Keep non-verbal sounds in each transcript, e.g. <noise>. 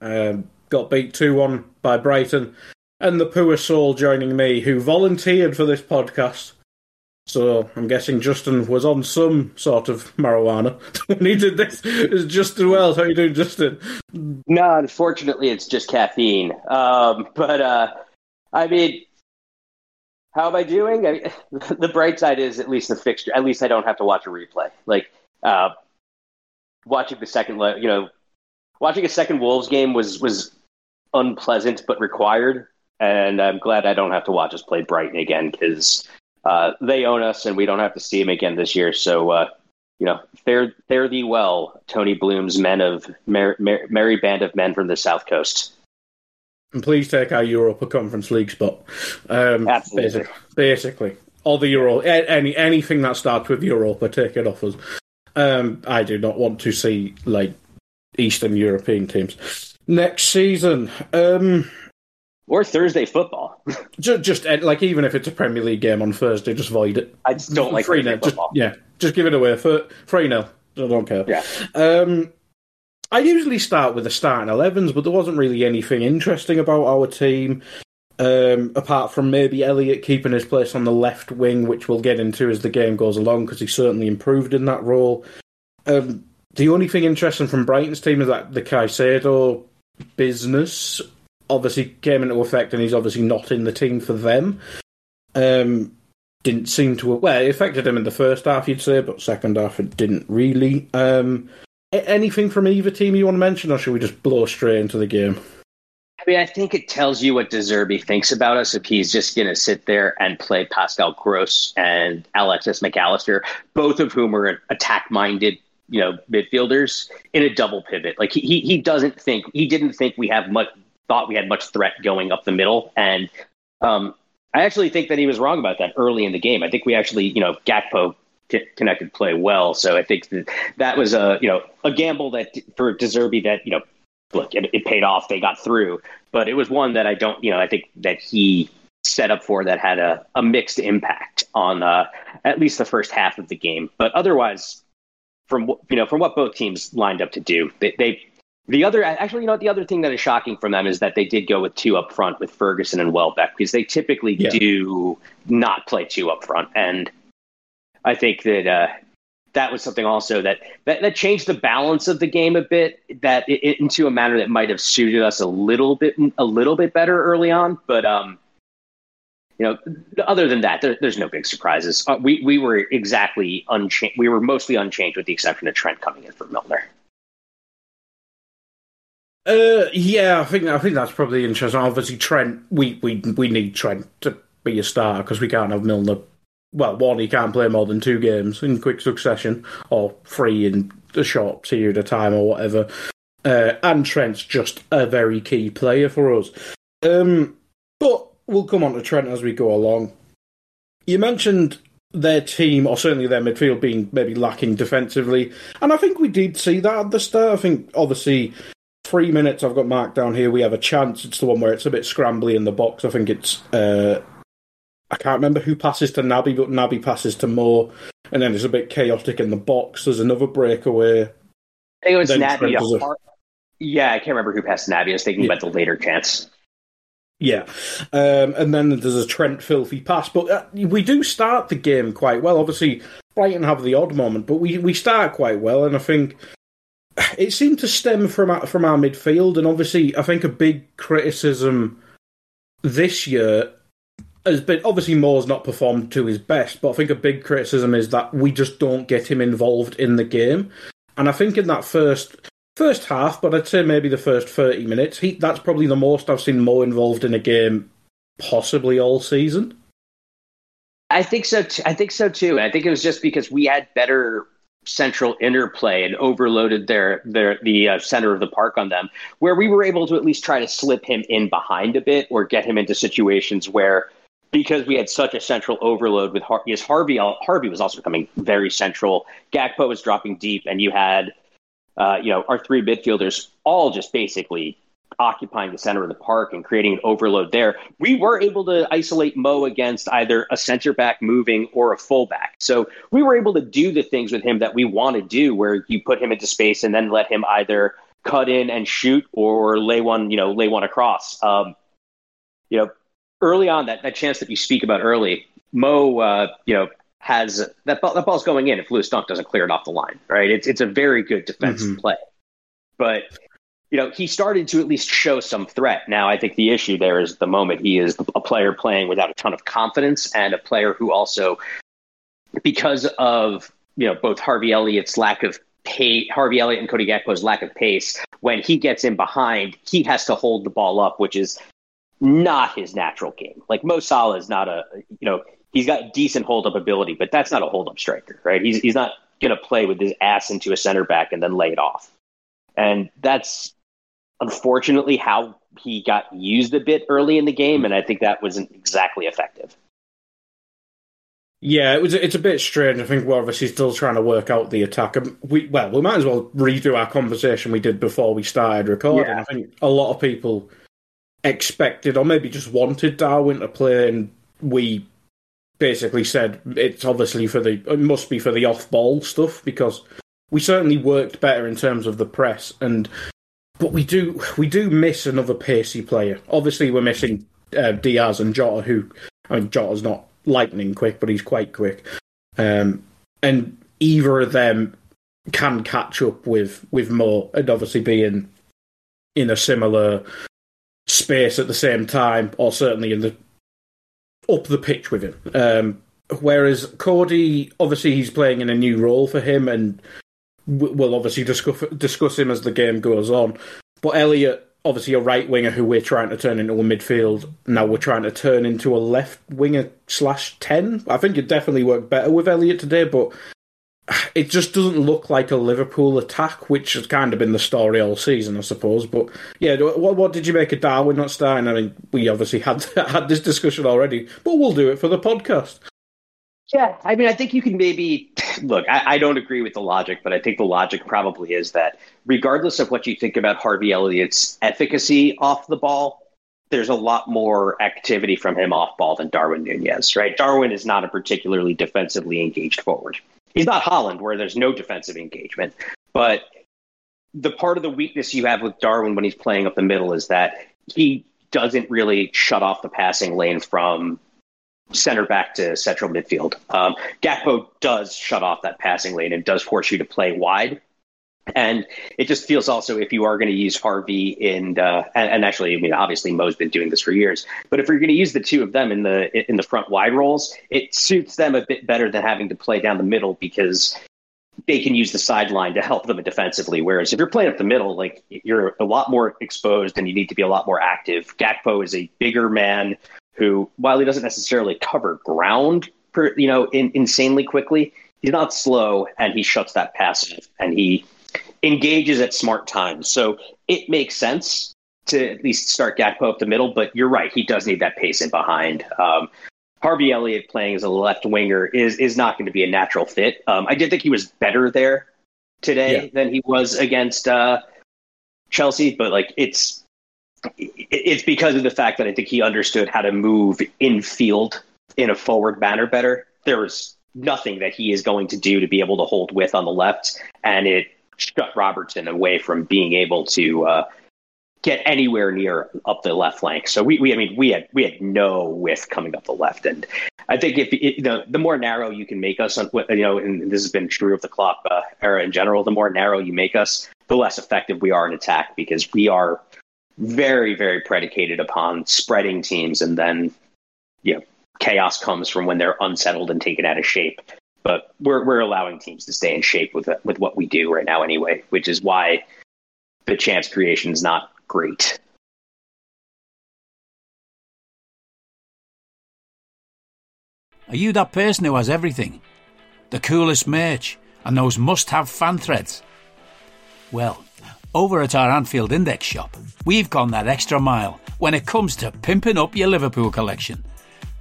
um, got beat 2 1 by Brighton, and the poor soul joining me who volunteered for this podcast. So I'm guessing Justin was on some sort of marijuana <laughs> when he did this. Is Justin Wells? How you doing, Justin? No, unfortunately, it's just caffeine. Um, but uh, I mean, how am I doing? I, <laughs> the bright side is at least the fixture. At least I don't have to watch a replay. Like uh, watching the second, you know, watching a second Wolves game was was unpleasant but required. And I'm glad I don't have to watch us play Brighton again because uh, they own us, and we don't have to see them again this year. So, uh, you know, fare fare thee well, Tony Bloom's men of mer- mer- merry band of men from the south coast. And please take our Europa Conference League spot. Um, Absolutely. Basically, basically, all the Euro, any anything that starts with Europa, take it off us. Um, I do not want to see like Eastern European teams next season. Um, or Thursday football. <laughs> just, just like even if it's a Premier League game on Thursday, just void it. I just don't like free nil. Just, yeah, just give it away for free nil. I don't care. Yeah. Um, I usually start with the starting 11s, but there wasn't really anything interesting about our team. Um, apart from maybe Elliott keeping his place on the left wing, which we'll get into as the game goes along, because he certainly improved in that role. Um, the only thing interesting from Brighton's team is that the Caicedo business obviously came into effect, and he's obviously not in the team for them. Um, didn't seem to well, it affected him in the first half, you'd say, but second half it didn't really. Um, anything from either team you want to mention, or should we just blow straight into the game? I mean, I think it tells you what De Zerbi thinks about us if he's just going to sit there and play Pascal Gross and Alexis Mac Allister, both of whom are attack-minded, you know, midfielders in a double pivot. Like he he, doesn't think he didn't think we have much thought we had much threat going up the middle. And um, I actually think that he was wrong about that early in the game. I think we actually, you know, Gakpo t- connected play well. So I think that, that was a, you know, a gamble that for De Zerbi that, you know, look, it, it paid off. They got through, but it was one that I don't, you know, I think that he set up for that had a, a mixed impact on uh, at least the first half of the game. But otherwise, from you know from what both teams lined up to do, they, they the other, actually, you know, the other thing that is shocking from them is that they did go with two up front with Ferguson and Welbeck because they typically yeah. do not play two up front, and I think that uh, that was something also that, that, that changed the balance of the game a bit, that it, into a manner that might have suited us a little bit a little bit better early on, but um, you know, other than that, there, there's no big surprises. Uh, we we were exactly unchanged. We were mostly unchanged with the exception of Trent coming in for Milner. Uh, yeah, I think I think that's probably interesting. Obviously, Trent, we we we need Trent to be a star because we can't have Milner well, one, he can't play more than two games in quick succession, or three in a short period of time, or whatever. Uh, and Trent's just a very key player for us. Um, but we'll come on to Trent as we go along. You mentioned their team, or certainly their midfield, being maybe lacking defensively, and I think we did see that at the start. I think obviously three minutes I've got marked down here. We have a chance. It's the one where it's a bit scrambly in the box. I think it's uh, I can't remember who passes to Naby, but Naby passes to Mo, and then it's a bit chaotic in the box. There's another breakaway. I think it was Naby. Yeah, I can't remember who passed Naby. I was thinking yeah. about the later chance. Yeah, um, and then there's a Trent filthy pass, but uh, we do start the game quite well. Obviously, Brighton have the odd moment, but we we start quite well, and I think it seemed to stem from our, from our midfield, and obviously, I think a big criticism this year has been obviously Mo's not performed to his best, but I think a big criticism is that we just don't get him involved in the game, and I think in that first First half, but I'd say maybe the first 30 minutes. He, that's probably the most I've seen Mo involved in a game possibly all season. I think so. T- I think so too. I think it was just because we had better central interplay and overloaded their their the uh, center of the park on them, where we were able to at least try to slip him in behind a bit or get him into situations where because we had such a central overload with Har- yes, Harvey Harvey was also coming very central. Gakpo was dropping deep, and you had uh, you know, our three midfielders all just basically occupying the center of the park and creating an overload there. We were able to isolate Mo against either a center back moving or a fullback. So we were able to do the things with him that we want to do, where you put him into space and then let him either cut in and shoot or lay one, you know, lay one across. Um, you know, early on that that chance that you speak about early, Mo, uh, you know, has that ball, that ball's going in if Lewis Dunk doesn't clear it off the line, right? It's it's a very good defensive mm-hmm. play, but you know he started to at least show some threat. Now I think the issue there is the moment he is a player playing without a ton of confidence and a player who also, because of you know both Harvey Elliott's lack of pace, Harvey Elliott and Cody Gakpo's lack of pace, when he gets in behind, he has to hold the ball up, which is not his natural game. Like Mo Salah is not a you know he's got decent hold up ability, but that's not a hold up striker, right? He's he's not going to play with his ass into a center back and then lay it off. And that's unfortunately how he got used a bit early in the game, and I think that wasn't exactly effective. Yeah, it was. It's a bit strange. I think we're obviously still trying to work out the attack. We well, we might as well redo our conversation we did before we started recording. Yeah. I think a lot of people expected or maybe just wanted Darwin to play, and we basically said it's obviously for the it must be for the off ball stuff because we certainly worked better in terms of the press and but we do we do miss another pacey player. Obviously, we're missing uh, Diaz and Jota, who I mean Jota's not lightning quick, but he's quite quick, um, and either of them can catch up with with Mo and obviously be in in a similar space at the same time, or certainly in the up the pitch with him. Um, whereas Cody, obviously, he's playing in a new role for him, and we'll obviously discuss discuss him as the game goes on. But Elliott, obviously, a right winger who we're trying to turn into a midfield. Now we're trying to turn into a left winger slash ten. I think it definitely worked better with Elliott today, but it just doesn't look like a Liverpool attack, which has kind of been the story all season, I suppose. But yeah, what, what did you make of Darwin not starting? I mean, we obviously had <laughs> had this discussion already, but we'll do it for the podcast. Yeah, I mean, I think you can maybe <clears throat> look. I, I, don't agree with the logic, but I think the logic probably is that regardless of what you think about Harvey Elliott's efficacy off the ball, there's a lot more activity from him off ball than Darwin Nunez. Right? Darwin is not a particularly defensively engaged forward he's not Haaland, where there's no defensive engagement. But the part of the weakness you have with Darwin when he's playing up the middle is that he doesn't really shut off the passing lane from center back to central midfield. Um, Gakpo does shut off that passing lane and does force you to play wide. And it just feels also if you are going to use Harvey in, uh, and, and, actually, I mean, obviously Mo's been doing this for years, but if you're going to use the two of them in the in the front wide roles, it suits them a bit better than having to play down the middle because they can use the sideline to help them defensively. Whereas if you're playing up the middle, like you're a lot more exposed and you need to be a lot more active. Gakpo is a bigger man who, while he doesn't necessarily cover ground per, you know, in, insanely quickly. He's not slow, and he shuts that pass and he engages at smart times. So it makes sense to at least start Gakpo up the middle. But you're right, he does need that pace in behind. Um, Harvey Elliott playing as a left winger is is not going to be a natural fit. Um, I did think he was better there today yeah. than he was against uh, Chelsea, but like it's it's because of the fact that I think he understood how to move in field in a forward manner better. There was nothing that he is going to do to be able to hold width on the left, and it shut Robertson away from being able to uh, get anywhere near up the left flank. So we, we, I mean, we had we had no width coming up the left, and I think if it, the the more narrow you can make us, on, you know, and this has been true of the Klopp uh, era in general, the more narrow you make us, the less effective we are in attack because we are very, very predicated upon spreading teams, and then you know chaos comes from when they're unsettled and taken out of shape. But we're we're allowing teams to stay in shape with with what we do right now anyway, which is why the chance creation is not great. Are you that person who has everything? The coolest merch and those must have fan threads? Well, over at our Anfield Index shop, we've gone that extra mile when it comes to pimping up your Liverpool collection.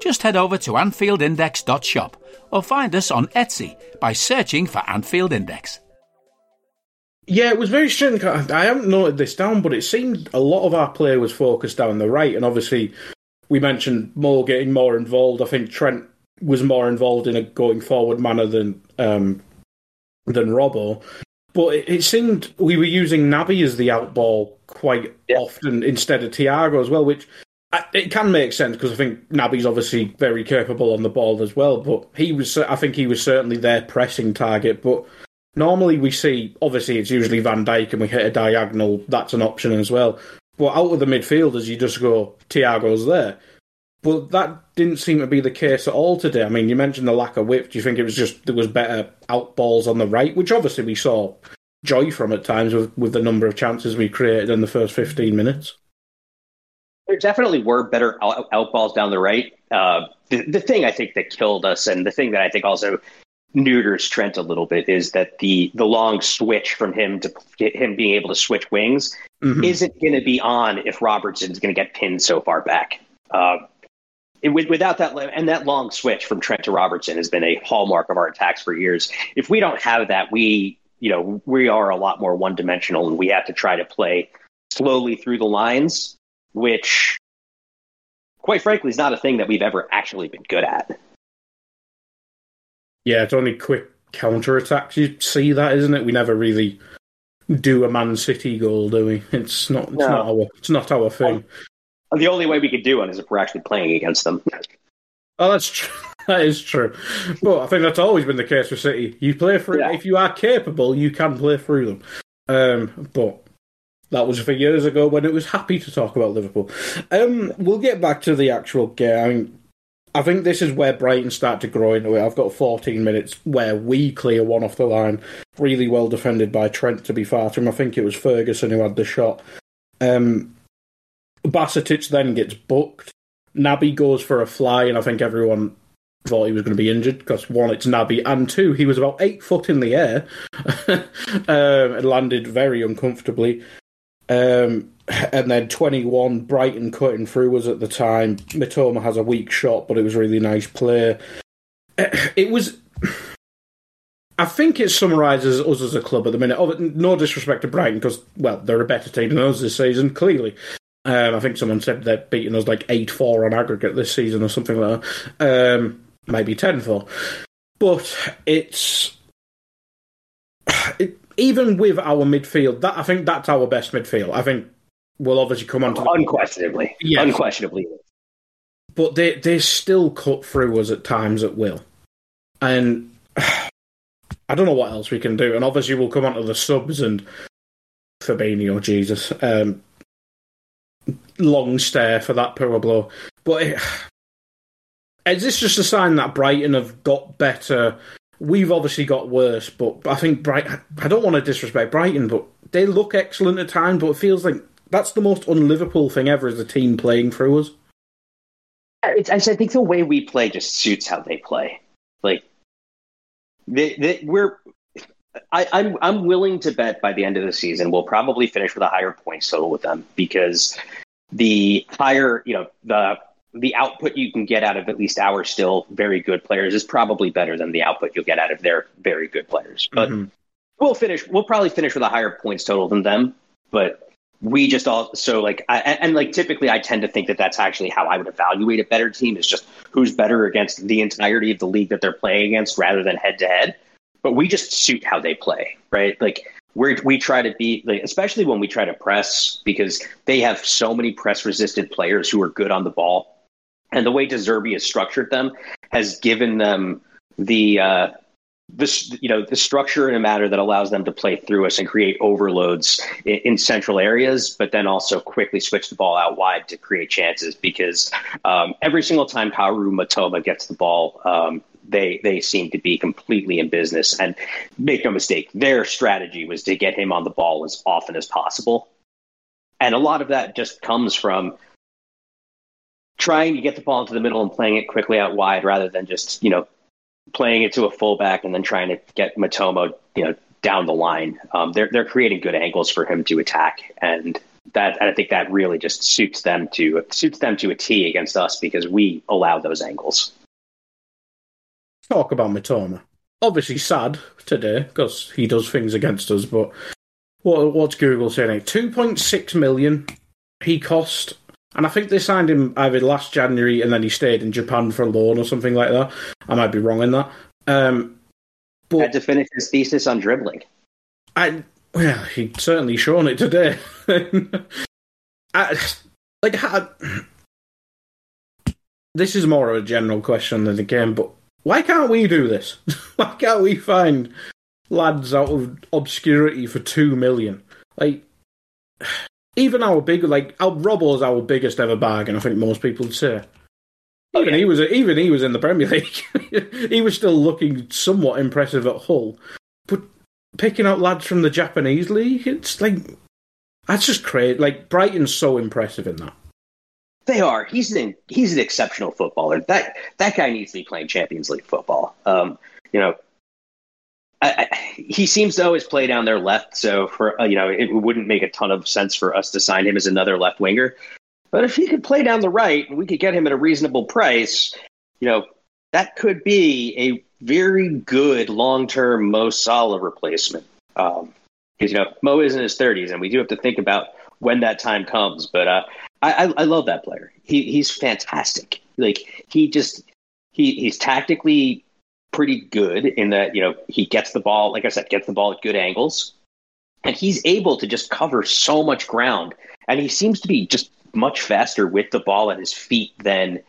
Just head over to AnfieldIndex.shop or find us on Etsy by searching for Anfield Index. Yeah, it was very strange. I haven't noted this down, but it seemed a lot of our play was focused down the right, and obviously we mentioned Mo getting more involved. I think Trent was more involved in a going forward manner than um, than Robbo. But it, it, seemed we were using Naby as the outball quite yeah. often instead of Thiago as well, which it can make sense because I think Naby's obviously very capable on the ball as well. But he was, I think, he was certainly their pressing target. But normally we see, obviously, it's usually Van Dijk and we hit a diagonal. That's an option as well. But out of the midfielders, you just go Thiago's there. But that didn't seem to be the case at all today. I mean, you mentioned the lack of width. Do you think it was just there was better out balls on the right, which obviously we saw joy from at times with, with the number of chances we created in the first 15 minutes? There definitely were better out, out balls down the right. Uh, the, the thing I think that killed us, and the thing that I think also neuters Trent a little bit, is that the the long switch from him to him being able to switch wings mm-hmm. isn't going to be on if Robertson's going to get pinned so far back. Uh, it, without that and that long switch from Trent to Robertson has been a hallmark of our attacks for years. If we don't have that, we you know we are a lot more one dimensional, and we have to try to play slowly through the lines, which, quite frankly, is not a thing that we've ever actually been good at. Yeah, it's only quick counter attacks. You see that, isn't it? We never really do a Man City goal, do we? It's not. It's no. not our. It's not our thing. The only way we could do one is if we're actually playing against them. Oh, that's true. <laughs> That is true. But I think that's always been the case for City. You play through. Yeah. If you are capable, you can play through them. Um, but that was for years ago when it was happy to talk about Liverpool. Um, we'll get back to the actual game. I think this is where Brighton start to grow into it. I've got 14 minutes where we clear one off the line, really well defended by Trent. To be fair to him, I think it was Ferguson who had the shot. Um, Bajcetic then gets booked. Naby goes for a fly, and I think everyone thought he was going to be injured because one, it's Naby, and two, he was about eight foot in the air <laughs> um, and landed very uncomfortably. Um, and then 21, Brighton cutting through was at the time. Mitoma has a weak shot, but it was really nice play. <clears throat> It was. I think it summarises us as a club at the minute. Oh, no disrespect to Brighton, because, well, they're a better team than us this season, clearly. Um, I think someone said they're beating us like 8 4 on aggregate this season or something like that. Um, maybe 10 4. But it's. Even with our midfield, that I think that's our best midfield. I think we'll obviously come on to unquestionably, yes. unquestionably. But they they still cut through us at times at will. And <sighs> I don't know what else we can do. And obviously, we'll come on to the subs and Fabinho, Jesus. Um, long stare for that power blow. But it, <sighs> is this just a sign that Brighton have got better? We've obviously got worse, but I think Bright. I don't want to disrespect Brighton, but they look excellent at times. But it feels like that's the most un-Liverpool thing ever is a team playing through us. It's, I think the way we play just suits how they play. Like they, they, we're I, I'm I'm willing to bet by the end of the season we'll probably finish with a higher points total with them because the higher you know the the output you can get out of at least our still very good players is probably better than the output you'll get out of their very good players. But mm-hmm. we'll finish. We'll probably finish with a higher points total than them. But we just all so like I, and like typically I tend to think that that's actually how I would evaluate a better team is just who's better against the entirety of the league that they're playing against rather than head to head. But we just suit how they play, right? Like we we try to be like, especially when we try to press because they have so many press resistant players who are good on the ball, and the way De Zerbi has structured them has given them the uh, this you know the structure in a manner that allows them to play through us and create overloads in, in, central areas, but then also quickly switch the ball out wide to create chances. Because um, every single time Kaoru Mitoma gets the ball, um, they they seem to be completely in business. And make no mistake, their strategy was to get him on the ball as often as possible. And a lot of that just comes from trying to get the ball into the middle and playing it quickly out wide rather than just you know playing it to a fullback and then trying to get Mitoma, you know, down the line. Um, they're they're creating good angles for him to attack, and that and I think that really just suits them to suits them to a T against us because we allow those angles. Talk about Mitoma. Obviously sad today because he does things against us, but what what's Google saying? Two point six million he cost and I think they signed him either last January and then he stayed in Japan for a loan or something like that. I might be wrong in that. Um, but had to finish his thesis on dribbling. I well, he certainly shown it today. <laughs> I, like, how, this is more of a general question than a game, but why can't we do this? <laughs> why can't we find lads out of obscurity for two million? Like, even our big like our Robbo's our biggest ever bargain. I think most people would say. Oh, even he was even he was in the Premier League. <laughs> he was still looking somewhat impressive at Hull, but picking out lads from the Japanese league, it's like that's just crazy. Like Brighton's so impressive in that. They are. He's an he's an exceptional footballer. That that guy needs to be playing Champions League football. Um, you know, He seems to always play down there left, so for uh, you know it wouldn't make a ton of sense for us to sign him as another left winger. But if he could play down the right and we could get him at a reasonable price, you know that could be a very good long term Mo Salah replacement. Because um, you know Mo is in his thirties, and we do have to think about when that time comes. But uh, I, I love that player. He he's fantastic. Like he just he he's tactically pretty good in that you know he gets the ball, like I said, gets the ball at good angles, and he's able to just cover so much ground. And he seems to be just much faster with the ball at his feet than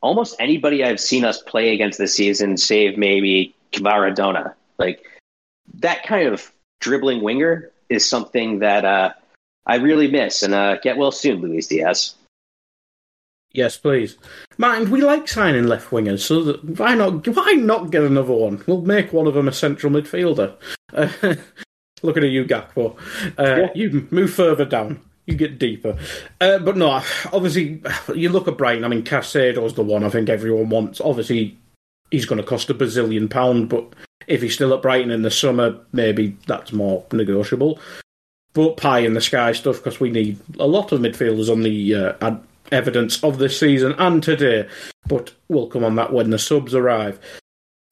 almost anybody I've seen us play against this season, save maybe Maradona. Like that kind of dribbling winger is something that uh, I really miss. And uh, get well soon, Luis Diaz. Yes, please. Mind, we like signing left wingers, so that, why not? Why not get another one? We'll make one of them a central midfielder. Uh, <laughs> looking at you, Gakpo. Uh, yeah. You move further down. You get deeper. Uh, but no, obviously, you look at Brighton. I mean, Caicedo's the one I think everyone wants. Obviously, he's going to cost a bazillion pound, but if he's still at Brighton in the summer, maybe that's more negotiable. But pie in the sky stuff because we need a lot of midfielders on the uh, evidence of this season and today. But we'll come on that when the subs arrive.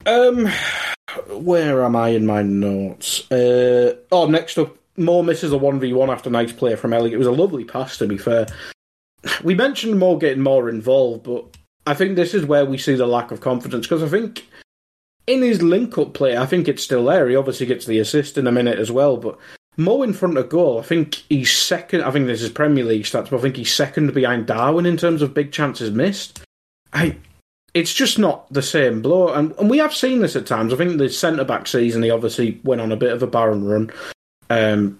Um, where am I in my notes? Uh, oh, next up, Mo misses a one v one after nice play from Elliott. It was a lovely pass, to be fair. We mentioned Mo getting more involved, but I think this is where we see the lack of confidence because I think in his link up play, I think it's still there. He obviously gets the assist in a minute as well, but Mo in front of goal. I think he's second. I think this is Premier League stats, but I think he's second behind Darwin in terms of big chances missed. I it's just not the same blow. And, and we have seen this at times. I think the centre back season, he obviously went on a bit of a barren run um,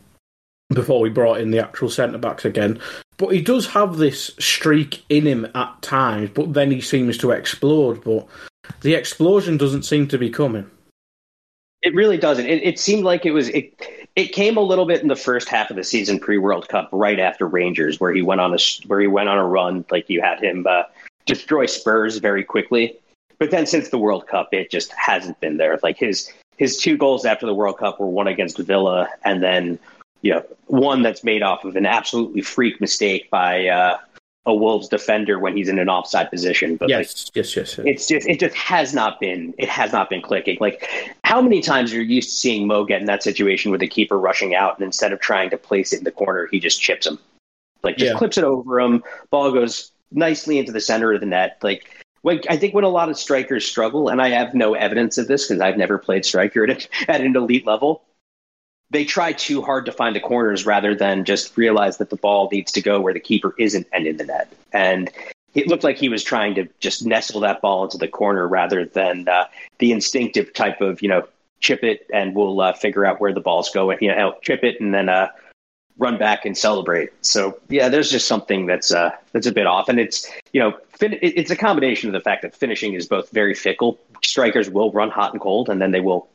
before we brought in the actual centre backs again. But he does have this streak in him at times, but then he seems to explode. But the explosion doesn't seem to be coming. It really doesn't. It, it seemed like it was. It, it came a little bit in the first half of the season pre World Cup, right after Rangers, where he went on a where he went on a run. Like you had him uh, destroy Spurs very quickly. But then since the World Cup, it just hasn't been there. Like his his two goals after the World Cup were one against Villa, and then you know one that's made off of an absolutely freak mistake by uh, a Wolves defender when he's in an offside position. But yes, like, yes, yes, yes, It's just it just has not been it has not been clicking. Like how many times are you used to seeing Mo get in that situation with the keeper rushing out and instead of trying to place it in the corner, he just chips him. Like just yeah. clips it over him, ball goes nicely into the center of the net. Like when, I think when a lot of strikers struggle, and I have no evidence of this because I've never played striker at, at an elite level, they try too hard to find the corners rather than just realize that the ball needs to go where the keeper isn't and in the net. And it looked like he was trying to just nestle that ball into the corner rather than uh, the instinctive type of, you know, chip it and we'll uh, figure out where the ball's going, you know, chip it and then uh, run back and celebrate. So yeah, there's just something that's uh, that's a bit off, and it's you know fin- it's a combination of the fact that finishing is both very fickle. Strikers will run hot and cold, and then they will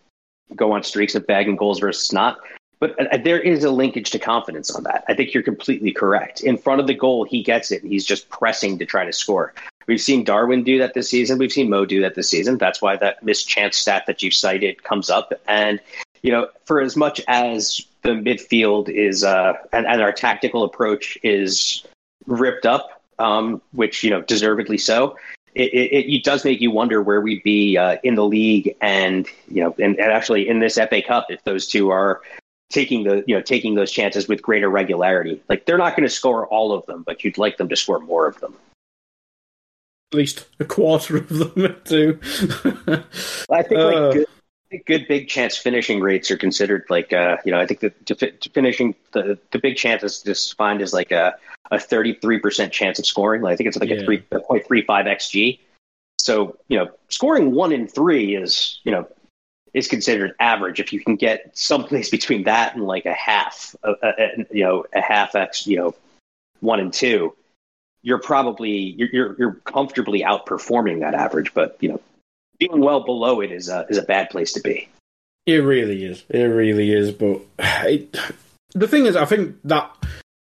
go on streaks of bagging goals versus not. But uh, there is a linkage to confidence on that. I think you're completely correct. In front of the goal, he gets it, and he's just pressing to try to score. We've seen Darwin do that this season. We've seen Mo do that this season. That's why that mischance stat that you've cited comes up. And you know, for as much as the midfield is uh, and, and our tactical approach is ripped up, um, which you know, deservedly so. It, it, it, does make you wonder where we'd be uh, in the league, and you know, and, and actually in this FA Cup if those two are taking the you know taking those chances with greater regularity. Like they're not going to score all of them, but you'd like them to score more of them. At least a quarter of them <laughs> too. I think like uh. good, good big chance finishing rates are considered like uh, you know I think that to, to finishing the the big chance is defined as like a a 33% chance of scoring. Like I think it's like yeah. a 3.35 xg. So, you know, scoring 1 in 3 is, you know, is considered average if you can get someplace <laughs> between that and like a half a, a, you know, a half x, you know, 1 and 2 you're probably you're, you're, you're comfortably outperforming that average, but you know being well below it is a is a bad place to be. It really is. It really is. But it, the thing is, I think that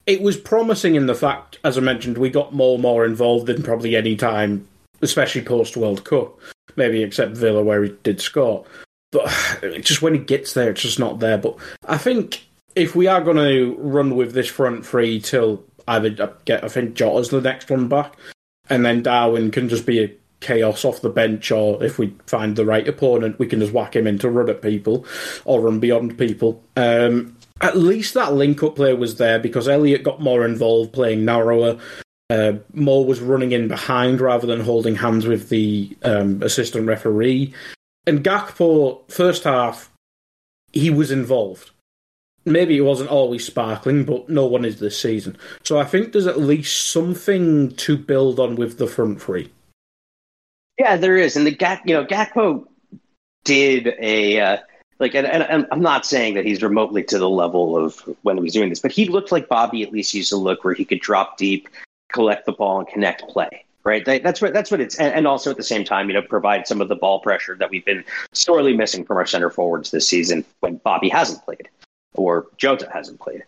it was promising in the fact, as I mentioned, we got more and more involved than probably any time, especially post World Cup. Maybe except Villa, where he did score. But <sighs> just when he gets there, it's just not there. But I think if we are going to run with this front three till either get, I think Jota's the next one back, and then Darwin can just be a chaos off the bench, or if we find the right opponent, we can just whack him in to run at people or run beyond people. Um, at least that link up play was there because Elliott got more involved playing narrower. Uh, Mo was running in behind rather than holding hands with the um, assistant referee. And Gakpo, first half, he was involved. Maybe it wasn't always sparkling, but no one is this season. So I think there's at least something to build on with the front three. Yeah, there is, and the Gak, you know, Gakpo did a uh, like, and, and, I'm not saying that he's remotely to the level of when he was doing this, but he looked like Bobby at least used to look, where he could drop deep, collect the ball, and connect play. Right, that's what that's what it's, and, and also at the same time, you know, provide some of the ball pressure that we've been sorely missing from our center forwards this season when Bobby hasn't played or Jota hasn't played.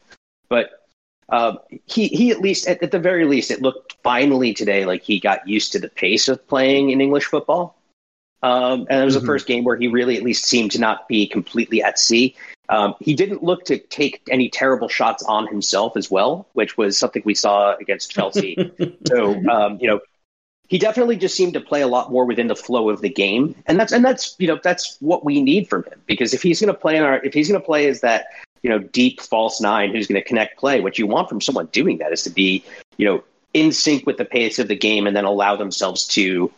But uh, he he at least at, at, the very least it looked finally today like he got used to the pace of playing in English football. Um, and it was mm-hmm. the first game where he really at least seemed to not be completely at sea. Um, he didn't look to take any terrible shots on himself as well, which was something we saw against Chelsea. <laughs> so um, you know he definitely just seemed to play a lot more within the flow of the game, and that's and that's you know that's what we need from him because if he's going to play in our if he's going to play as that you know, deep false nine who's going to connect play. What you want from someone doing that is to be, you know, in sync with the pace of the game and then allow themselves to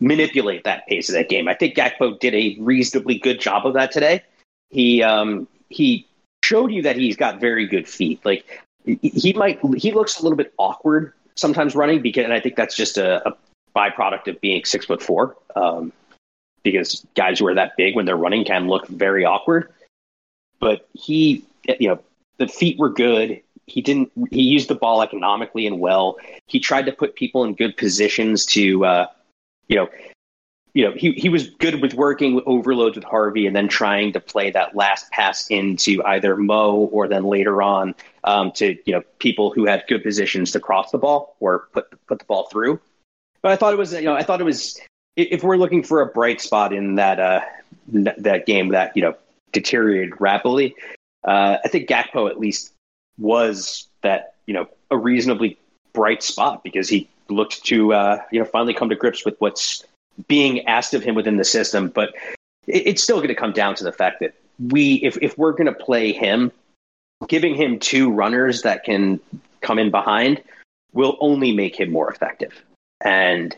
manipulate that pace of that game. I think Gakpo did a reasonably good job of that today. He um, he showed you that he's got very good feet. Like he might he looks a little bit awkward sometimes running because and I think that's just a, a byproduct of being six foot four, um, because guys who are that big when they're running can look very awkward. But he, you know, the feet were good. He didn't. He used the ball economically and well. He tried to put people in good positions to, uh, you know, you know, he, he was good with working with overloads with Harvey and then trying to play that last pass into either Mo or then later on um, to, you know, people who had good positions to cross the ball or put, put the ball through. But I thought it was, you know, I thought it was, if we're looking for a bright spot in that, uh, that game that, you know, deteriorated rapidly, uh, I think Gakpo at least was that, you know, a reasonably bright spot because he looked to, uh, you know, finally come to grips with what's being asked of him within the system. But it's still going to come down to the fact that we, if, if we're going to play him, giving him two runners that can come in behind will only make him more effective. And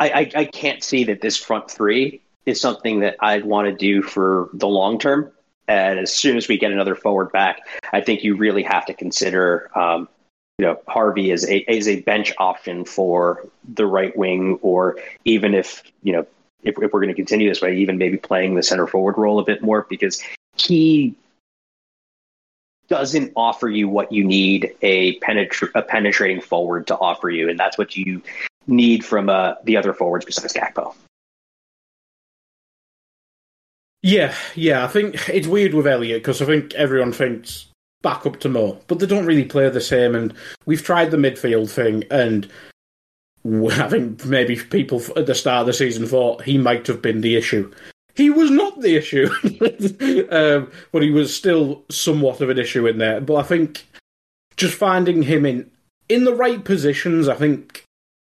I, I, I can't see that this front three is something that I'd want to do for the long term. And as soon as we get another forward back, I think you really have to consider um, you know Harvey is a is a bench option for the right wing, or even if you know if, if we're going to continue this way, even maybe playing the center forward role a bit more because he doesn't offer you what you need a, penetra- a penetrating forward to offer you, and that's what you need from uh, the other forwards besides Gakpo. Yeah, yeah, I think it's weird with Elliott because I think everyone thinks back up to Mo, but they don't really play the same. And we've tried the midfield thing, and <laughs> I think maybe people at the start of the season thought he might have been the issue. He was not the issue, <laughs> um, but he was still somewhat of an issue in there. But I think just finding him in in the right positions, I think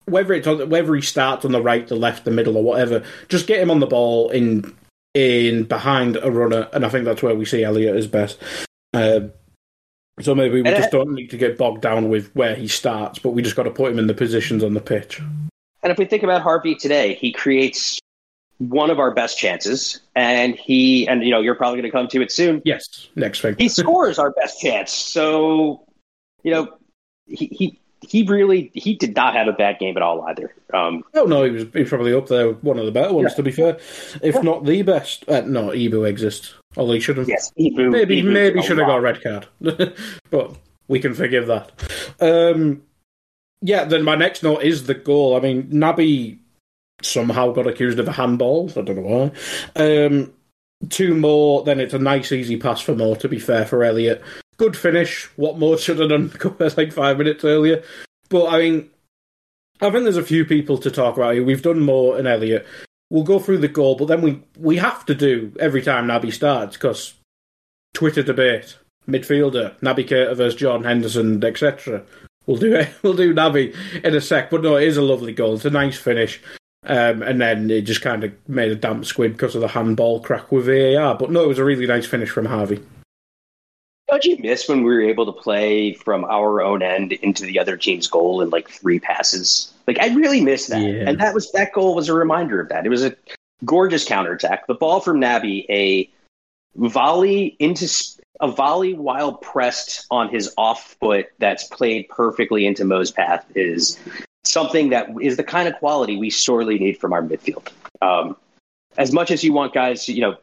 whether it's whether he starts on the right, the left, the middle, or whatever, just get him on the ball in in behind a runner, and I think that's where we see Elliott as best. Uh, so maybe we and just don't need to get bogged down with where he starts, but we just got to put him in the positions on the pitch. And if we think about Harvey today, he creates one of our best chances, and he and you know you're probably going to come to it soon. Yes, next week he <laughs> scores our best chance. So you know he he he really he did not have a bad game at all either. Um, oh no, he was, he probably up there, one of the better ones yeah. to be fair, if yeah. not the best. Uh, no, Ibou exists. Although he should have. Yes, Ibou, maybe Ibou maybe should have got a red card, <laughs> but we can forgive that. Um, yeah, then my next note is the goal. I mean, Naby somehow got accused of a handball. I don't know why. Um, two more, then it's a nice easy pass for Mo. To be fair for Elliott, good finish. What Mo should have done <laughs> like five minutes earlier. But I mean, I think there's a few people to talk about here. We've done Mo and Elliott. we'll go through the goal, but then we we have to do every time Naby starts because Twitter debate, midfielder, Naby Keita versus John Henderson, etc. We'll do it. <laughs> We'll do Naby in a sec, but no, it is a lovely goal. It's a nice finish. Um, and then it just kind of made a damp squib because of the handball crack with VAR. But no, it was a really nice finish from Harvey. Don't you miss when we were able to play from our own end into the other team's goal in like three passes? Like I really miss that, yeah. and that was that goal was a reminder of that. It was a gorgeous counterattack. The ball from Naby, a volley into a volley while pressed on his off foot that's played perfectly into Mo's path is something that is the kind of quality we sorely need from our midfield. Um, as much as you want guys, you know,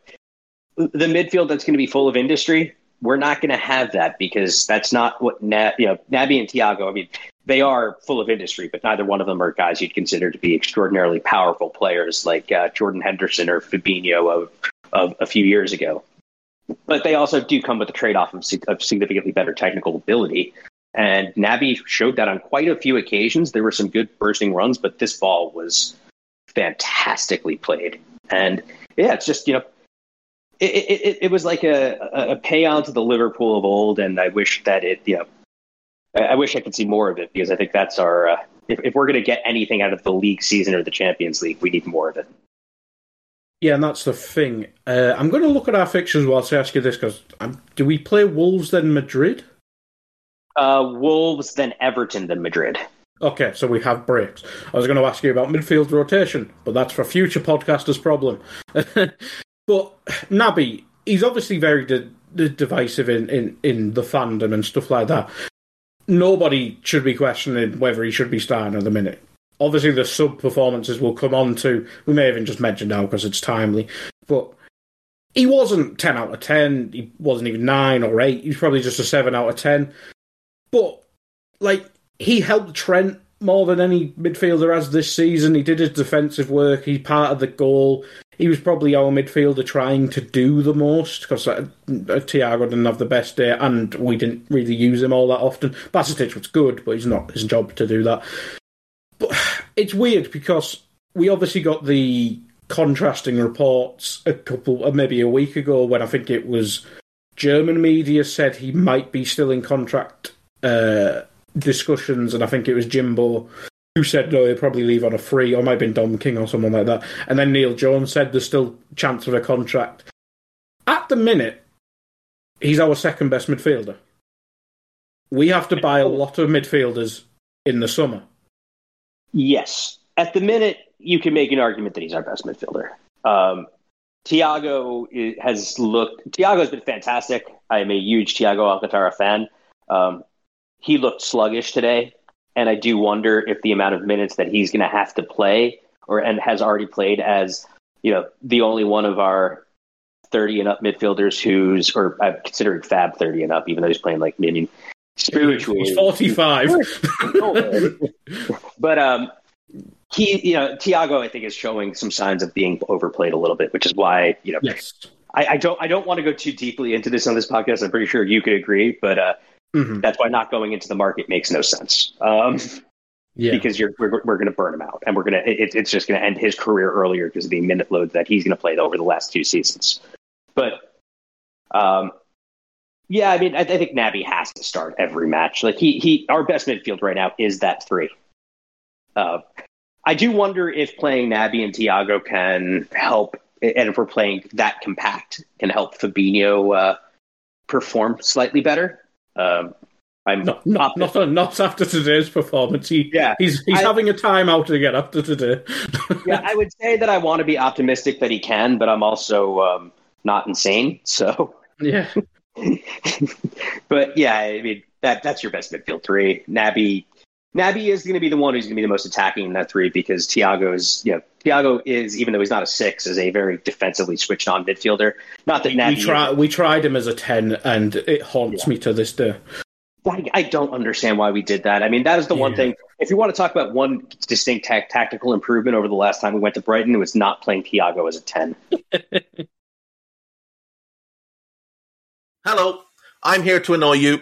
the midfield that's going to be full of industry, we're not going to have that because that's not what Na- you know Naby and Thiago. I mean, they are full of industry, but neither one of them are guys you'd consider to be extraordinarily powerful players like uh, Jordan Henderson or Fabinho of, of a few years ago. But they also do come with a trade off of, of significantly better technical ability. And Naby showed that on quite a few occasions. There were some good bursting runs, but this ball was fantastically played. And yeah, it's just, you know, it, it, it was like a, a pay on to the Liverpool of old. And I wish that it, you know, I wish I could see more of it because I think that's our. Uh, if, if we're going to get anything out of the league season or the Champions League, we need more of it. Yeah, and that's the thing. Uh, I'm going to look at our fixtures whilst I ask you this because um, do we play Wolves then Madrid? Uh, Wolves then Everton then Madrid. Okay, so we have breaks. I was going to ask you about midfield rotation, but that's for future podcasters' problem. <laughs> but Naby, he's obviously very de- divisive in, in, in the fandom and stuff like that nobody should be questioning whether he should be starting at the minute. obviously the sub performances will come on to. We may even just mention now because it's timely, but he wasn't ten out of ten. He wasn't even nine or eight. He was probably just a seven out of ten. But like he helped Trent more than any midfielder has this season. He did his defensive work. He's part of the goal. He was probably our midfielder trying to do the most because uh, Thiago didn't have the best day, and we didn't really use him all that often. Bajcetic was good, but he's not his job to do that. But <sighs> it's weird because we obviously got the contrasting reports a couple, uh, maybe a week ago, when I think it was German media said he might be still in contract uh, discussions, and I think it was Jimbo who said no, he'll probably leave on a free, or might have been Dom King or someone like that. And then Neil Jones said there's still chance of a contract. At the minute, he's our second best midfielder. We have to buy a lot of midfielders in the summer. Yes. At the minute, you can make an argument that he's our best midfielder. Um, Thiago has looked. Thiago has been fantastic. I am a huge Thiago Alcantara fan. Um, he looked sluggish today, and I do wonder if the amount of minutes that he's going to have to play, or and has already played as you know the only one of our thirty and up midfielders who's, or I'm considering Fab thirty and up, even though he's playing like I mean spiritually he's forty five. <laughs> but um, he, you know, Thiago, I think is showing some signs of being overplayed a little bit, which is why you know. Yes. I, I don't. I don't want to go too deeply into this on this podcast. I'm pretty sure you could agree, but uh, mm-hmm. that's why not going into the market makes no sense. Um, yeah. Because you're we're, we're going to burn him out, and we're going to it, it's just going to end his career earlier because of the minute load that he's going to play over the last two seasons. But um, yeah, I mean, I, I, think Naby has to start every match. Like he he, our best midfield right now is that three. Uh, I do wonder if playing Naby and Thiago can help, and if we're playing that compact, can help Fabinho uh, perform slightly better. Um, I'm not not, not, not after today's performance. He, yeah, he's he's I, having a timeout to get after today. <laughs> yeah, I would say that I want to be optimistic that he can, but I'm also um, not insane. So yeah, <laughs> but yeah, I mean that that's your best midfield three. Naby Naby is going to be the one who's going to be the most attacking in that three because Thiago's, you know, Thiago is, even though he's not a six, is a very defensively switched on midfielder. Not that Naby. We, try, we tried him as a 10 and it haunts yeah. me to this day. I, I, don't understand why we did that. I mean, that is the yeah. one thing. If you want to talk about one distinct ta- tactical improvement over the last time we went to Brighton, it was not playing Thiago as a 10. <laughs> Hello, I'm here to annoy you.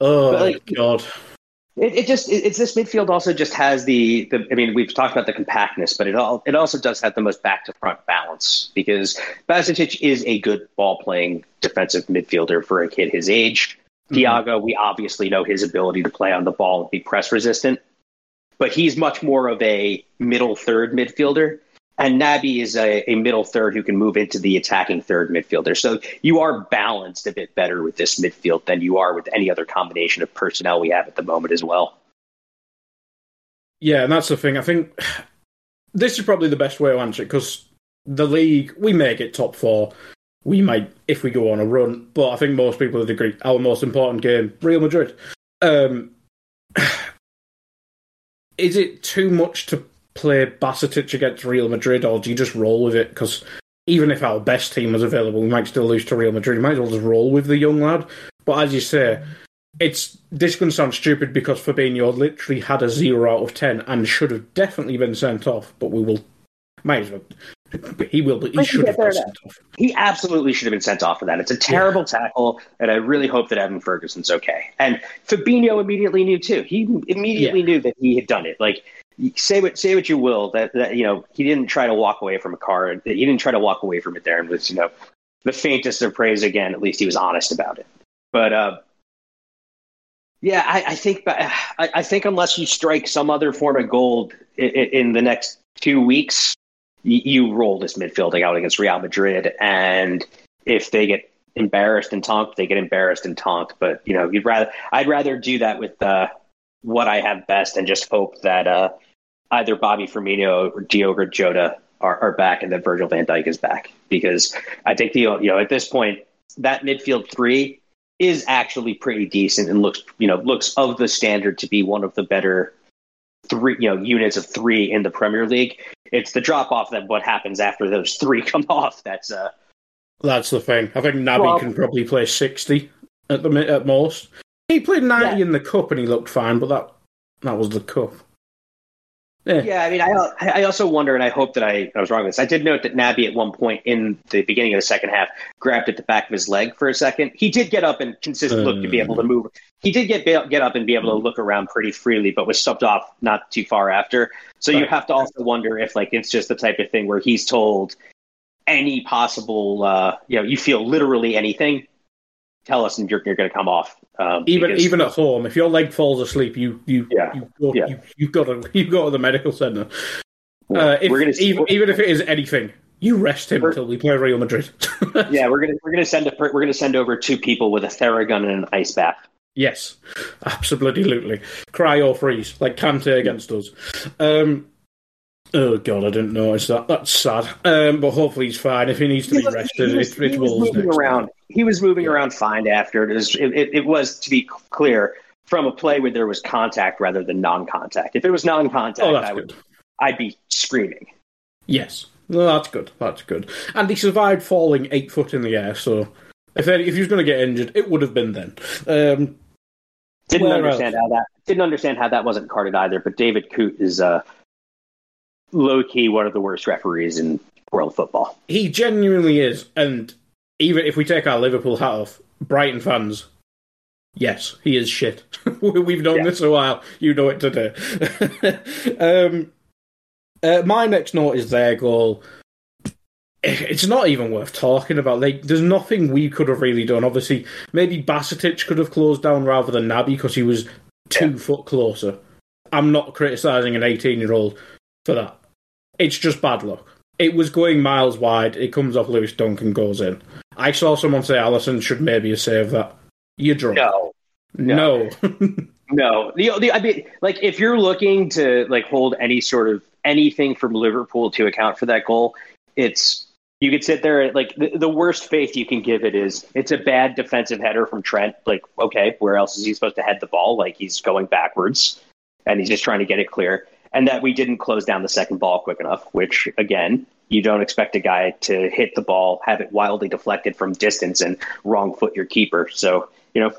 Oh like, God. It, it just it, it's this midfield also just has the, the I mean we've talked about the compactness, but it all it also does have the most back to front balance because Bajcetic is a good ball playing defensive midfielder for a kid his age. mm Thiago, we obviously know his ability to play on the ball and be press resistant, but he's much more of a middle third midfielder. And Naby is a, a, middle third who can move into the attacking third midfielder. So you are balanced a bit better with this midfield than you are with any other combination of personnel we have at the moment as well. Yeah, and that's the thing. I think this is probably the best way to answer it because the league, we may get top four. We might, if we go on a run, but I think most people would agree our most important game, Real Madrid. Um, <sighs> is it too much to play Bajcetic against Real Madrid, or do you just roll with it? Because even if our best team was available, we might still lose to Real Madrid. We might as well just roll with the young lad. But as you say, it's this can sound stupid because Fabinho literally had a zero out of ten and should have definitely been sent off. But we will, might as well. He will, but he should have been sent off. He absolutely should have been sent off for that. It's a terrible yeah. tackle, and I really hope that Evan Ferguson's okay. And Fabinho immediately knew too. He immediately yeah. knew that he had done it. Like say what say what you will, that that you know he didn't try to walk away from a car. He didn't try to walk away from it there, and was you know the faintest of praise again. At least he was honest about it. But uh, yeah, I, I think I, I, think unless you strike some other form of gold in, in the next two weeks, you, you, roll this midfielding out against Real Madrid, and if they get embarrassed and tonked, they get embarrassed and tonked. But you know, you'd rather I'd rather do that with uh, what I have best and just hope that uh, either Bobby Firmino or Diogo Jota are, are back and that Virgil Van Dijk is back because I think the you know at this point that midfield three is actually pretty decent and looks you know looks of the standard to be one of the better three you know units of three in the Premier League. It's the drop off that what happens after those three <laughs> come off that's uh that's the thing. I think Naby well, can probably play sixty at the at most. He played ninety yeah. in the cup and he looked fine, but that that was the cup. Yeah. yeah, I mean, I I also wonder, and I hope that I, I was wrong with this. I did note that Naby at one point in the beginning of the second half grabbed at the back of his leg for a second. He did get up and consistent look to be able to uh. move. He did get get up and be able to look around pretty freely, but was subbed off not too far after. So you have to also wonder if like it's just the type of thing where he's told any possible, uh, you know, you feel literally anything, tell us and you're, you're going to come off. Um, even because, even at home, if your leg falls asleep, you you yeah, you go, yeah. you you've got to <laughs> you go to the medical center. uh, if, gonna, even, even if it is anything, you rest him until we play Real Madrid. <laughs> yeah, we're gonna we're gonna send a, we're gonna send over two people with a Theragun and an ice bath. Yes, absolutely. Cry or freeze, like Kante against us. Um, Oh god, I didn't notice that. That's sad. Um, but hopefully he's fine. If he needs to be rested, he was, it, it was moving around. He was moving yeah. around fine after. It was, it, it, it was, to be clear, from a play where there was contact rather than non-contact. If it was non-contact, oh, I would, good. I'd be screaming. Yes, no, that's good. That's good. And he survived falling eight foot in the air. So if if he was going to get injured, it would have been then. Um, didn't understand else? how that didn't understand how that wasn't carded either. But David Coote is uh, low key one of the worst referees in world football. He genuinely is, and even if we take our Liverpool hat off, Brighton fans, yes, he is shit. <laughs> We've known yeah. this a while. You know it today. <laughs> um, uh, my next note is their goal. It's not even worth talking about. Like, there's nothing we could have really done. Obviously, maybe Bajcetic could have closed down rather than Naby because he was two yeah. foot closer. I'm not criticising an 18 year old for that. It's just bad luck. It was going miles wide. It comes off Lewis Dunk and goes in. I saw someone say Alisson should maybe have saved that. You're drunk. No. No. <laughs> No. The, the, I mean, like, if you're looking to like hold any sort of anything from Liverpool to account for that goal, it's you could sit there like the, the, worst faith you can give it is it's a bad defensive header from Trent. Like, okay, where else is he supposed to head the ball? Like he's going backwards and he's just trying to get it clear and that we didn't close down the second ball quick enough, which again, you don't expect a guy to hit the ball, have it wildly deflected from distance and wrong foot your keeper. So, you know,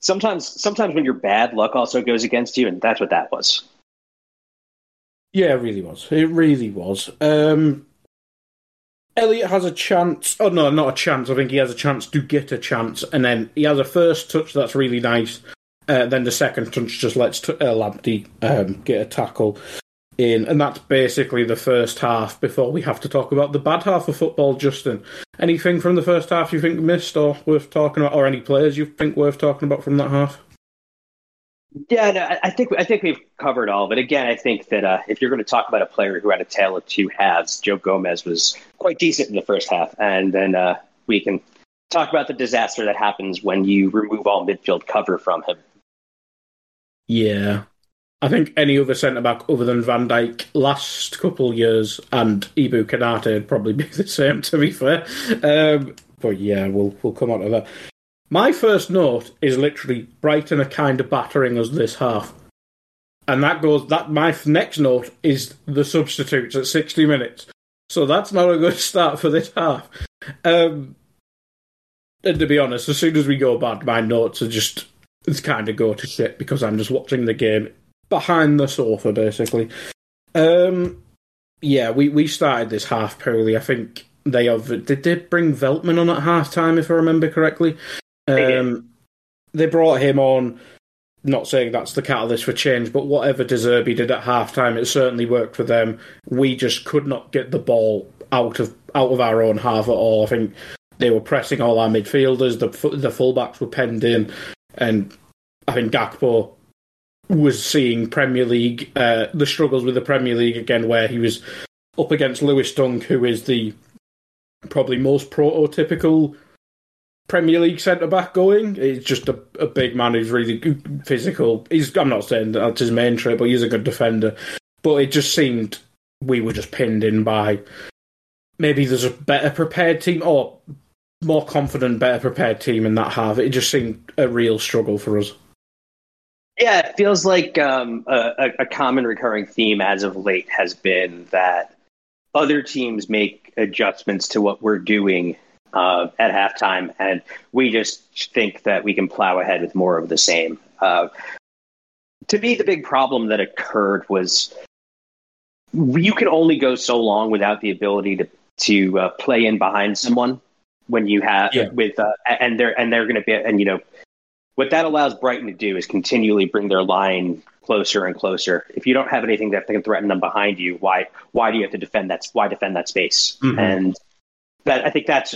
sometimes sometimes when you're bad, luck also goes against you, and that's what that was. Yeah, it really was. It really was. Um Elliott has a chance. Oh no, not a chance. I think he has a chance to get a chance, and then he has a first touch that's really nice, uh, then the second touch just lets t- uh, Lamptey um, get a tackle in, and that's basically the first half. Before we have to talk about the bad half of football, Justin, anything from the first half you think missed or worth talking about, or any players you think worth talking about from that half? Yeah, no, I think I think we've covered all. But again, I think that uh, if you're going to talk about a player who had a tale of two halves, Joe Gomez was quite decent in the first half, and then uh, we can talk about the disaster that happens when you remove all midfield cover from him. Yeah. I think any other centre back other than Van Dijk last couple years and Ibou Konaté would probably be <laughs> the same. To be fair, um, but yeah, we'll we'll come on to that. My first note is literally Brighton are kind of battering us this half, and that goes that my next note is the substitutes at sixty minutes. So that's not a good <laughs> start for this half. Um, and to be honest, as soon as we go bad, my notes are just it's kind of go to shit because I'm just watching the game behind the sofa, basically. Um, yeah, we, we started this half poorly. I think they have. Did they bring Veltman on at half time, if I remember correctly? Um, they brought him on. Not saying that's the catalyst for change, but whatever De Zerbi did at half time, it certainly worked for them. We just could not get the ball out of out of our own half at all. I think they were pressing all our midfielders. The the fullbacks were penned in, and I think Gakpo was seeing Premier League uh, the struggles with the Premier League again, where he was up against Lewis Dunk, who is the probably most prototypical Premier League centre back going. He's just a, a, big man who's really physical. He's I'm not saying that's his main trait, but he's a good defender. But it just seemed we were just pinned in by maybe there's a better prepared team or more confident, better prepared team in that half. It just seemed a real struggle for us. Yeah, it feels like um, a, a common recurring theme as of late has been that other teams make adjustments to what we're doing uh, at halftime, and we just think that we can plow ahead with more of the same. Uh, to me, the big problem that occurred was you can only go so long without the ability to to uh, play in behind someone when you have yeah. with uh, and they're and they're going to be and you know what that allows Brighton to do is continually bring their line closer and closer. If you don't have anything that can threaten them behind you, why why do you have to defend that? Why defend that space? Mm-hmm. And that I think that's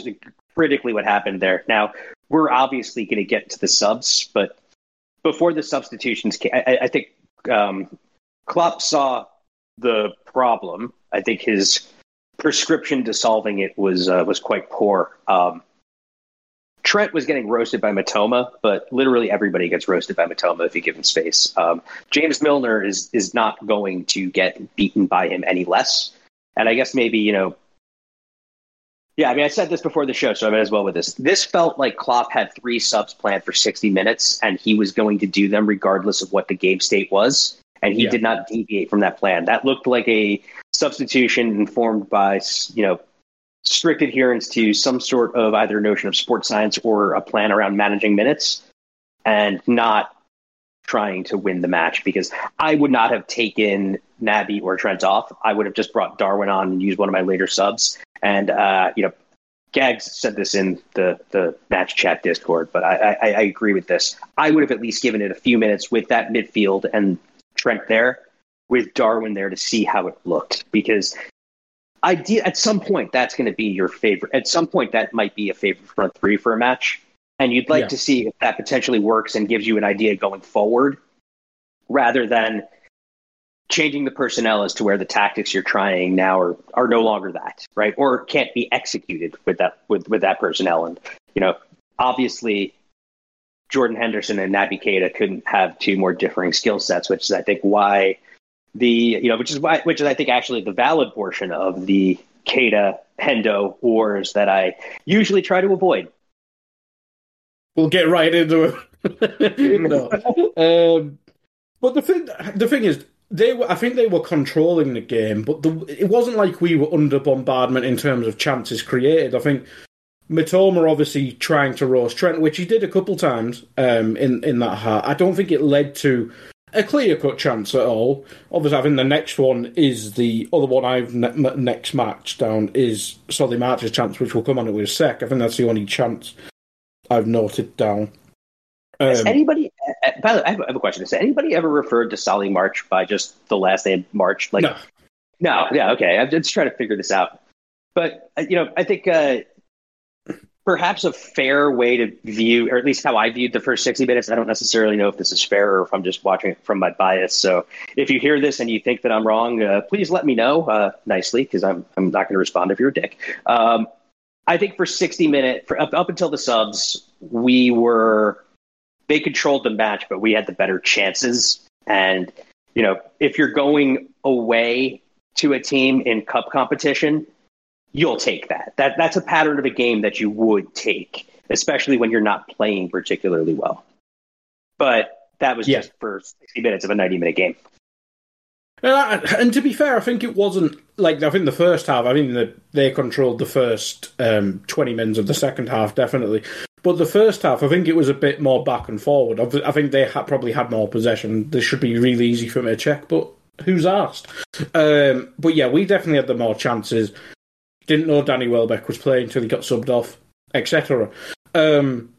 critically what happened there. Now we're obviously going to get to the subs, but before the substitutions, came, I, I think um, Klopp saw the problem. I think his prescription to solving it was uh, was quite poor. Um, Trent was getting roasted by Mitoma, but literally everybody gets roasted by Mitoma if you give him space. Um, James Milner is is not going to get beaten by him any less. And I guess maybe you know, yeah. I mean, I said this before the show, so I might as well with this. This felt like Klopp had three subs planned for sixty minutes, and he was going to do them regardless of what the game state was, and he yeah. did not deviate from that plan. That looked like a substitution informed by you know strict adherence to some sort of either notion of sports science or a plan around managing minutes and not trying to win the match because I would not have taken Naby or Trent off. I would have just brought Darwin on and used one of my later subs. And, uh, you know, Gags said this in the, the match chat Discord, but I, I, I agree with this. I would have at least given it a few minutes with that midfield and Trent there, with Darwin there to see how it looked because idea at some point that's going to be your favorite. At some point that might be a favorite front three for a match, and you'd like yeah. to see if that potentially works and gives you an idea going forward, rather than changing the personnel as to where the tactics you're trying now are, are no longer that right or can't be executed with that with, with that personnel and you know obviously Jordan Henderson and Naby Keita couldn't have two more differing skill sets which is I think why the you know which is why which is I think actually the valid portion of the Keita Hendo wars that I usually try to avoid. We'll get right into it. <laughs> no. um, but the thing the thing is they were I think they were controlling the game, but the, it wasn't like we were under bombardment in terms of chances created. I think Mitoma obviously trying to roast Trent, which he did a couple times um, in in that heart. I don't think it led to a clear cut chance at all. Obviously, I think the next one is the other one I've ne- next match down is Solly March's chance, which will come on it with a sec. I think that's the only chance I've noted down. Um, Has anybody? Uh, uh, by the way, I have a question. Has anybody ever referred to Solly March by just the last name March? Like, no, no, yeah, okay. I'm just trying to figure this out. But uh, you know, I think uh, perhaps a fair way to view, or at least how I viewed the first 60 minutes. I don't necessarily know if this is fair or if I'm just watching it from my bias. So if you hear this and you think that I'm wrong, uh, please let me know uh, nicely because I'm, I'm not going to respond if you're a dick. Um, I think for 60 minutes, up, up until the subs, we were, they controlled the match, but we had the better chances. And, you know, if you're going away to a team in cup competition, you'll take that. That that's a pattern of a game that you would take, especially when you're not playing particularly well. But that was yeah. just for 60 minutes of a 90 minute game. And, and, to be fair, I think it wasn't like I think the first half. I mean, the, they controlled the first um, 20 minutes of the second half definitely, But the first half, I think it was a bit more back and forward. I think they had, probably had more possession. This should be really easy for me to check, but who's asked? Um, but yeah, we definitely had the more chances. Didn't know Danny Welbeck was playing until he got subbed off, etc. Um,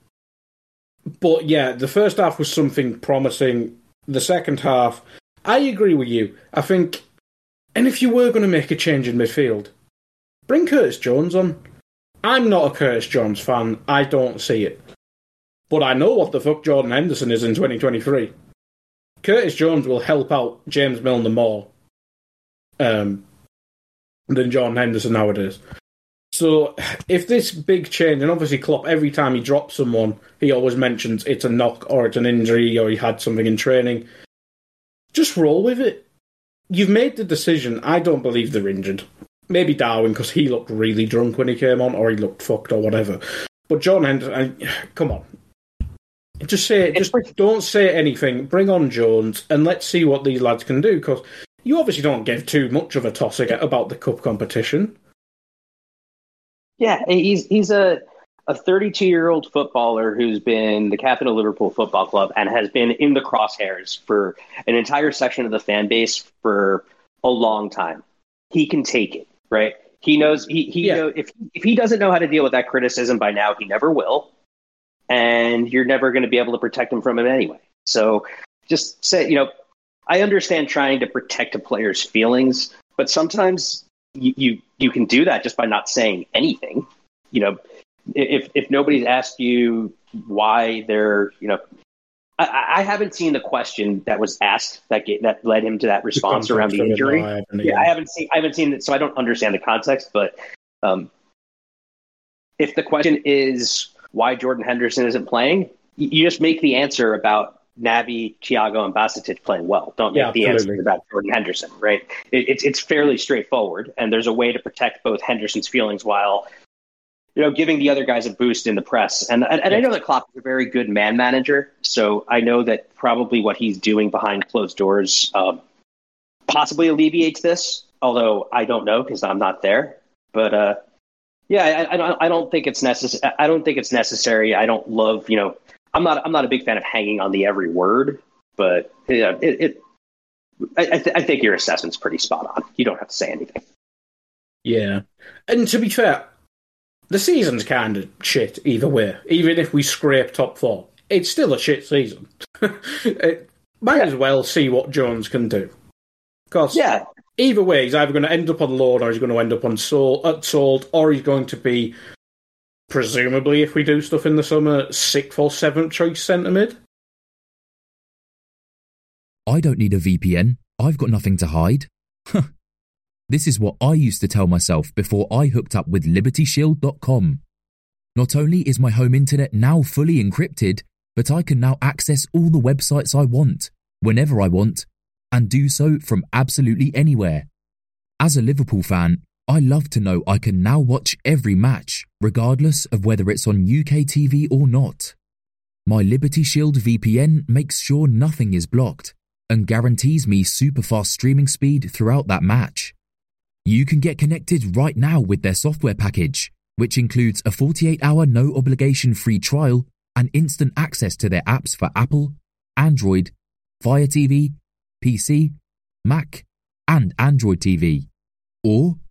but yeah, the first half was something promising. The second half, I agree with you. I think, and if you were going to make a change in midfield, bring Curtis Jones on. I'm not a Curtis Jones fan. I don't see it. But I know what the fuck Jordan Henderson is in 2023. Curtis Jones will help out James Milner more um, than John Henderson nowadays. So if this big change, and obviously Klopp, every time he drops someone, he always mentions it's a knock or it's an injury or he had something in training. Just roll with it. You've made the decision. I don't believe they're injured. Maybe Darwin because he looked really drunk when he came on, or he looked fucked or whatever. But John Henderson, come on, just say just don't say anything. Bring on Jones and let's see what these lads can do. Because you obviously don't give too much of a toss about the cup competition. Yeah, he's he's a a 32 year old footballer who's been the captain of Liverpool Football Club and has been in the crosshairs for an entire section of the fan base for a long time. He can take it, right? He knows he he yeah. know, if if he doesn't know how to deal with that criticism by now, he never will, and you're never going to be able to protect him from it anyway. So just say, you know, I understand trying to protect a player's feelings, but sometimes you, you you can do that just by not saying anything. You know, if if nobody's asked you why they're, you know, I, I haven't seen the question that was asked that get, that led him to that response around the injury. No, I yeah, I haven't seen I haven't seen it, so I don't understand the context. But um, if the question is why Jordan Henderson isn't playing, you just make the answer about Naby, Thiago, and Bajcetic playing well. Don't make yeah, the answer about Jordan Henderson, right? It, it's it's fairly straightforward, and there's a way to protect both Henderson's feelings while you know giving the other guys a boost in the press. And and, and I know that Klopp is a very good man manager, so I know that probably what he's doing behind closed doors um, possibly alleviates this. Although I don't know because I'm not there, but uh, yeah, I, I, don't. I don't think it's necessary. I don't think it's necessary. I don't love you know I'm not I'm not a big fan of hanging on the every word, but yeah, it, it I, th- I think your assessment's pretty spot on. You don't have to say anything. Yeah, and to be fair, the season's kind of shit either way. Even if we scrape top four, it's still a shit season. <laughs> it, might yeah. as well see what Jones can do. Because yeah. either way, he's either going to end up on loan or he's going to end up on sold, sold or he's going to be presumably, if we do stuff in the summer, sixth or seventh choice centre mid. I don't need a VPN. I've got nothing to hide. this is what I used to tell myself before I hooked up with LibertyShield.com. Not only is my home internet now fully encrypted, but I can now access all the websites I want, whenever I want, and do so from absolutely anywhere. As a Liverpool fan, I love to know I can now watch every match, regardless of whether it's on UK TV or not. My Liberty Shield VPN makes sure nothing is blocked and guarantees me super fast streaming speed throughout that match. You can get connected right now with their software package, which includes a 48 hour no obligation free trial and instant access to their apps for Apple, Android, Fire TV, PC, Mac, and Android TV. Or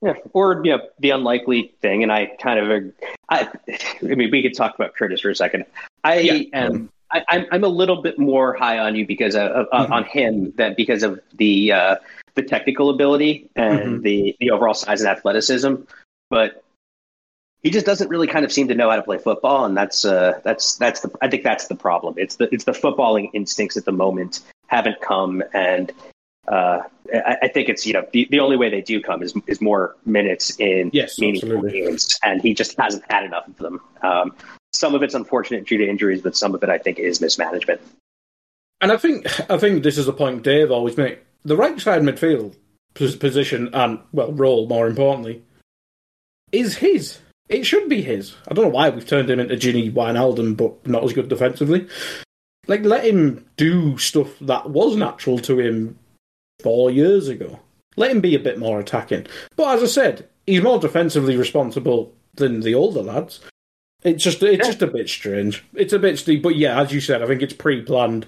Yeah, or you know, the unlikely thing, and I kind of, I, I mean, we could talk about Curtis for a second. I yeah. am, I, am I'm, I'm a little bit more high on you because of, mm-hmm. on him than because of the uh, the technical ability and mm-hmm. the the overall size and athleticism, but he just doesn't really kind of seem to know how to play football, and that's uh, that's that's the I think that's the problem. It's the it's the footballing instincts at the moment haven't come, and uh, I, I, think it's you know the, the only way they do come is is more minutes in yes, meaningful absolutely. games, and he just hasn't had enough of them. Um, some of it's unfortunate due to injuries, but some of it I think is mismanagement. And I think I think this is a point Dave always makes. The right side midfield position and well role, more importantly, is his. It should be his. I don't know why we've turned him into Gini Wijnaldum, but not as good defensively. Like let him do stuff that was natural to him four years ago. Let him be a bit more attacking. But as I said, he's more defensively responsible than the older lads. It's just it's yeah. just a bit strange. It's a bit steep, but yeah, as you said, I think it's pre-planned.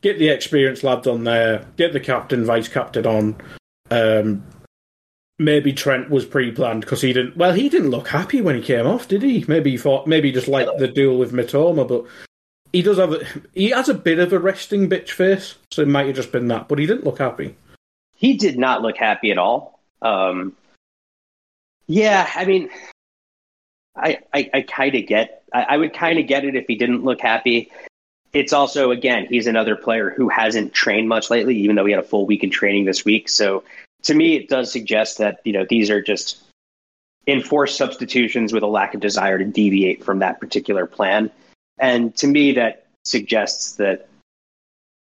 Get the experienced lads on there. Get the captain, vice captain on. Um, maybe Trent was pre-planned because he didn't. Well, he didn't look happy when he came off, did he? Maybe he thought maybe he just liked the duel with Mitoma, but he does have a, he has a bit of a resting bitch face, so it might have just been that. But he didn't look happy. He did not look happy at all. Um, yeah, I mean, I I, I kind of get. I, I would kind of get it if he didn't look happy. It's also again, he's another player who hasn't trained much lately, even though he had a full week in training this week. So to me, it does suggest that you know these are just enforced substitutions with a lack of desire to deviate from that particular plan. And to me, that suggests that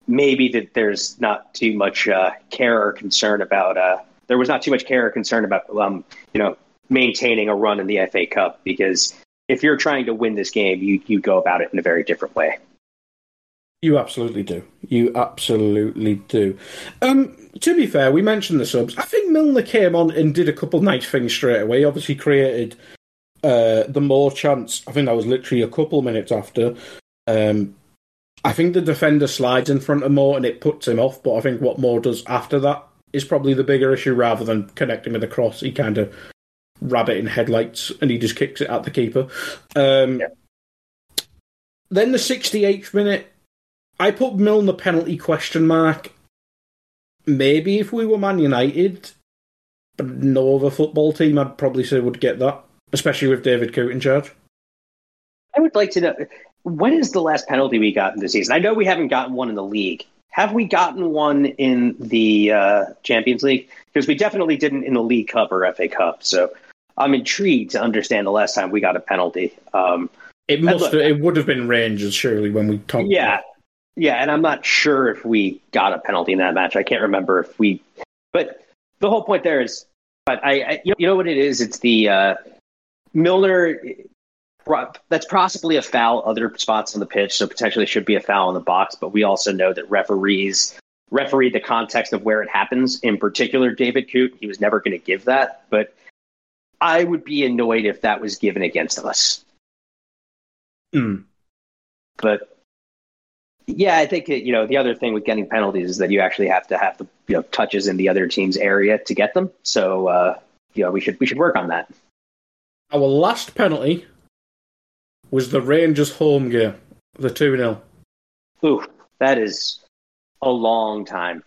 maybe that there's not too much uh, care or concern about. Uh, there was not too much care or concern about um, you know maintaining a run in the FA Cup because if you're trying to win this game, you you go about it in a very different way. You absolutely do. You absolutely do. Um, to be fair, we mentioned the subs. I think Milner came on and did a couple nice things straight away. Obviously, created uh, the more chance. I think that was literally a couple minutes after. Um, I think the defender slides in front of Mo and it puts him off. But I think what Mo does after that is probably the bigger issue rather than connecting with the cross. He kind of rabbit in headlights and he just kicks it at the keeper. Um, yeah. Then the 68th minute, I put Milner penalty question mark. Maybe if we were Man United, but no other football team, I'd probably say would get that, especially with David Coote in charge. I would like to know when is the last penalty we got in the season? I know we haven't gotten one in the league. Have we gotten one in the uh, Champions League? Because we definitely didn't in the League Cup or FA Cup. So I'm intrigued to understand the last time we got a penalty. Um, it must. Look, have, it would have been Rangers, surely, when we talked. Yeah, yeah, and I'm not sure if we got a penalty in that match. I can't remember if we, but the whole point there is, but I, I you know what it is? It's the uh, Milner. That's possibly a foul other spots on the pitch, so potentially should be a foul in the box. But we also know that referees referee the context of where it happens. In particular, David Coote, he was never going to give that, but I would be annoyed if that was given against us. Mm. But yeah, I think you know the other thing with getting penalties is that you actually have to have the you know touches in the other team's area to get them. So uh, you know we should we should work on that. Our last penalty was the Rangers home game, the two 0 Ooh, that is a long time.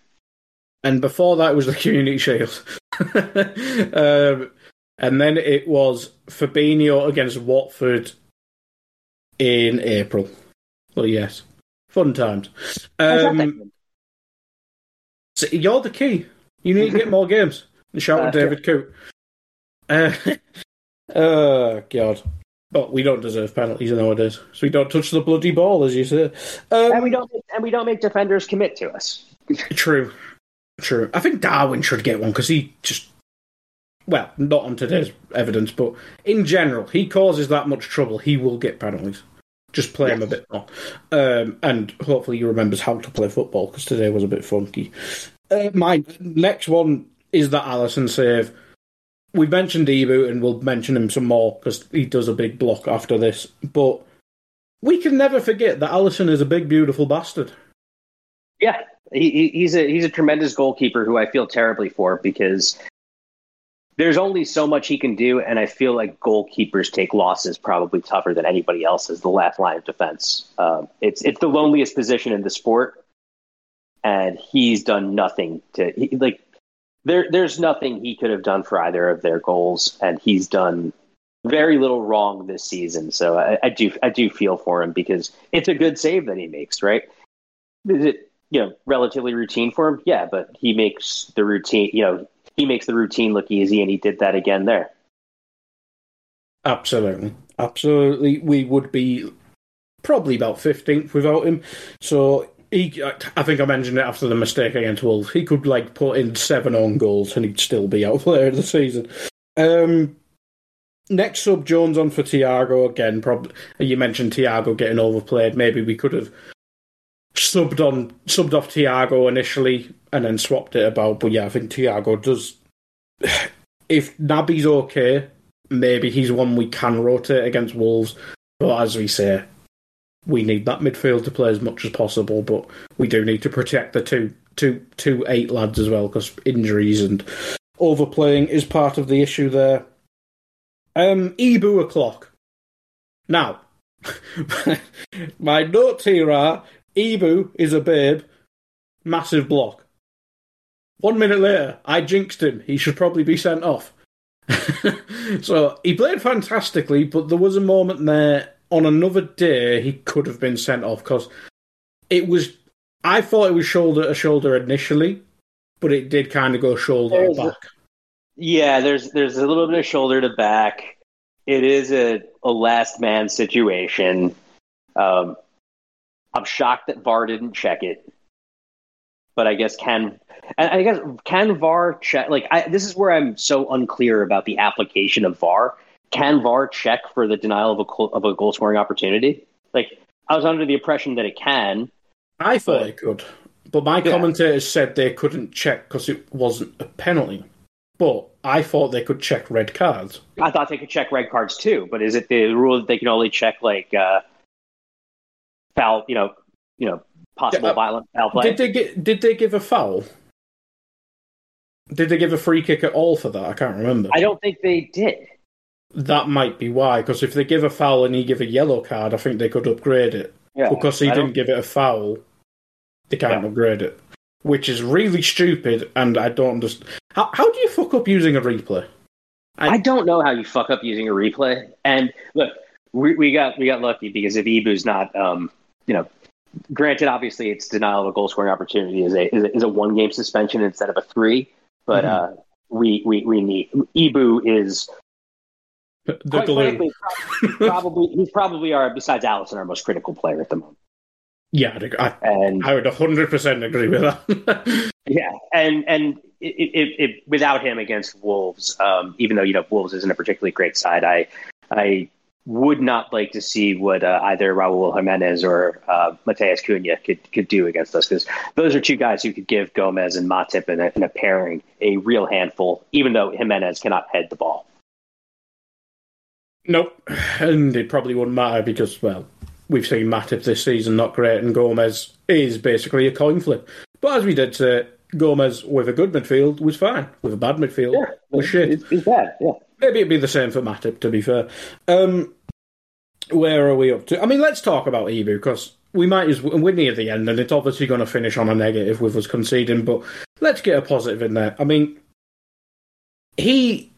And before that was the Community Shield, <laughs> um, and then it was Fabinho against Watford in April. Well, yes. Fun times. Um, so you're the key. You need to get more games. And shout out <laughs> David Coote. Uh, <laughs> oh, God. But we don't deserve penalties nowadays, so we don't touch the bloody ball, as you say. Um, and we don't, and we don't make defenders commit to us. true, true. I think Darwin should get one because he just, well, not on today's evidence, but in general, he causes that much trouble. He will get penalties. Just play yes. him a bit more. Um, and hopefully he remembers how to play football because today was a bit funky. Uh, my next one is that Alisson save. We've mentioned Ibou and we'll mention him some more because he does a big block after this. But we can never forget that Alisson is a big, beautiful bastard. Yeah, he, he's a he's a tremendous goalkeeper who I feel terribly for because there's only so much he can do, and I feel like goalkeepers take losses probably tougher than anybody else as the last line of defense. Um, it's it's the loneliest position in the sport, and he's done nothing to he, like. There, there's nothing he could have done for either of their goals, and he's done very little wrong this season. So I, I do, I do feel for him because it's a good save that he makes, right? Is it, you know, relatively routine for him? Yeah, but he makes the routine, you know, he makes the routine look easy, and he did that again there. Absolutely, absolutely. We would be probably about fifteenth without him. So he, I think I mentioned it after the mistake against Wolves. He could like put in seven own goals and he'd still be out <laughs> of the season. Um, next sub Jones on for Thiago again. Probably you mentioned Thiago getting overplayed. Maybe we could have subbed on subbed off Thiago initially and then swapped it about. But yeah, I think Thiago does. <sighs> If Naby's okay, maybe he's one we can rotate against Wolves. But as we say, we need that midfield to play as much as possible. But we do need to protect the two two two eight lads as well because injuries and overplaying is part of the issue there. Um, o'clock. Now, <laughs> my notes here are is a babe, massive block. One minute later, I jinxed him. He should probably be sent off. <laughs> so he played fantastically, but there was a moment there on another day he could have been sent off because it was. I thought it was shoulder to shoulder initially, but it did kind of go shoulder There's to a- back. Yeah, there's there's a little bit of shoulder to back. It is a, a last man situation. Um, I'm shocked that VAR didn't check it, but I guess can and I guess can VAR check? Like I, this is where I'm so unclear about the application of VAR. Can VAR check for the denial of a goal, of a goal scoring opportunity? Like I was under the impression that it can. I thought But- it could, but my Yeah. commentators said they couldn't check because it wasn't a penalty. But I thought they could check red cards. I thought they could check red cards too, but is it the rule that they can only check like uh, foul? You know, you know, possible Yeah, uh, violent foul play. Did they get? Did they give a foul? Did they give a free kick at all for that? I can't remember. I don't think they did. That might be why. Because if they give a foul and he give a yellow card, I think they could upgrade it. Yeah, because he I didn't don't- give it a foul, they can't Yeah. upgrade it. Which is really stupid, and I don't understand. How, how do you fuck up using a replay? I don't know how you fuck up using a replay. And look, we, we got we got lucky because if Ibou's not, um, you know, granted, obviously it's denial of a goal scoring opportunity is a is a, is a one game suspension instead of a three. But Mhm. uh, we we we need Ibou is The quite frankly <laughs> probably he's probably our besides Alisson our most critical player at the moment. yeah, I, And I would 100% agree with that. <laughs> Yeah, and and it, it, it, without him against Wolves, um, even though you know Wolves isn't a particularly great side, I I would not like to see what uh, either Raul Jimenez or uh, Matheus Cunha could could do against us because those are two guys who could give Gomez and Matip in a, in a pairing a real handful, even though Jimenez cannot head the ball. Nope. <sighs> And it probably wouldn't matter because, well, we've seen Matip this season not great, and Gomez is basically a coin flip. But as we did say, Gomez with a good midfield was fine. With a bad midfield was shit. It's, it's bad. Yeah. Maybe it'd be the same for Matip, to be fair. Um, where are we up to? I mean, let's talk about Ibou because we might as well, we're near the end, and it's obviously going to finish on a negative with us conceding. But let's get a positive in there. I mean, he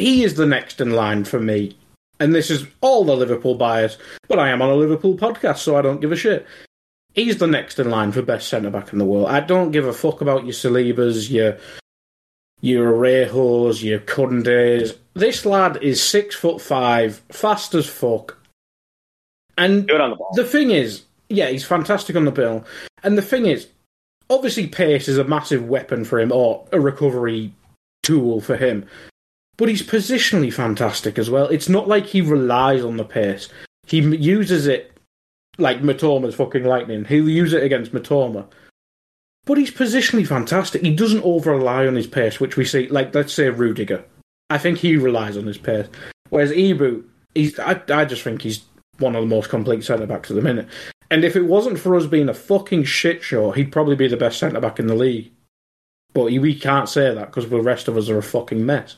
he is the next in line for me, and this is all the Liverpool bias. But I am on a Liverpool podcast, so I don't give a shit. He's the next in line for best centre back in the world. I don't give a fuck about your Salibas, your your Rejos, your Kundes. This lad is six foot five, fast as fuck. And the the thing is, yeah, he's fantastic on the bill. And the thing is, obviously, pace is a massive weapon for him, or a recovery tool for him. But he's positionally fantastic as well. It's not like he relies on the pace. He uses it like Mitoma's fucking lightning. He'll use it against Mitoma. But he's positionally fantastic. He doesn't over rely on his pace, which we see, like, let's say Rudiger. I think he relies on his pace. Whereas Ibou, he's, I, I just think he's one of the most complete centre backs at the minute. And if it wasn't for us being a fucking shit show, he'd probably be the best centre back in the league. But we can't say that because the rest of us are a fucking mess.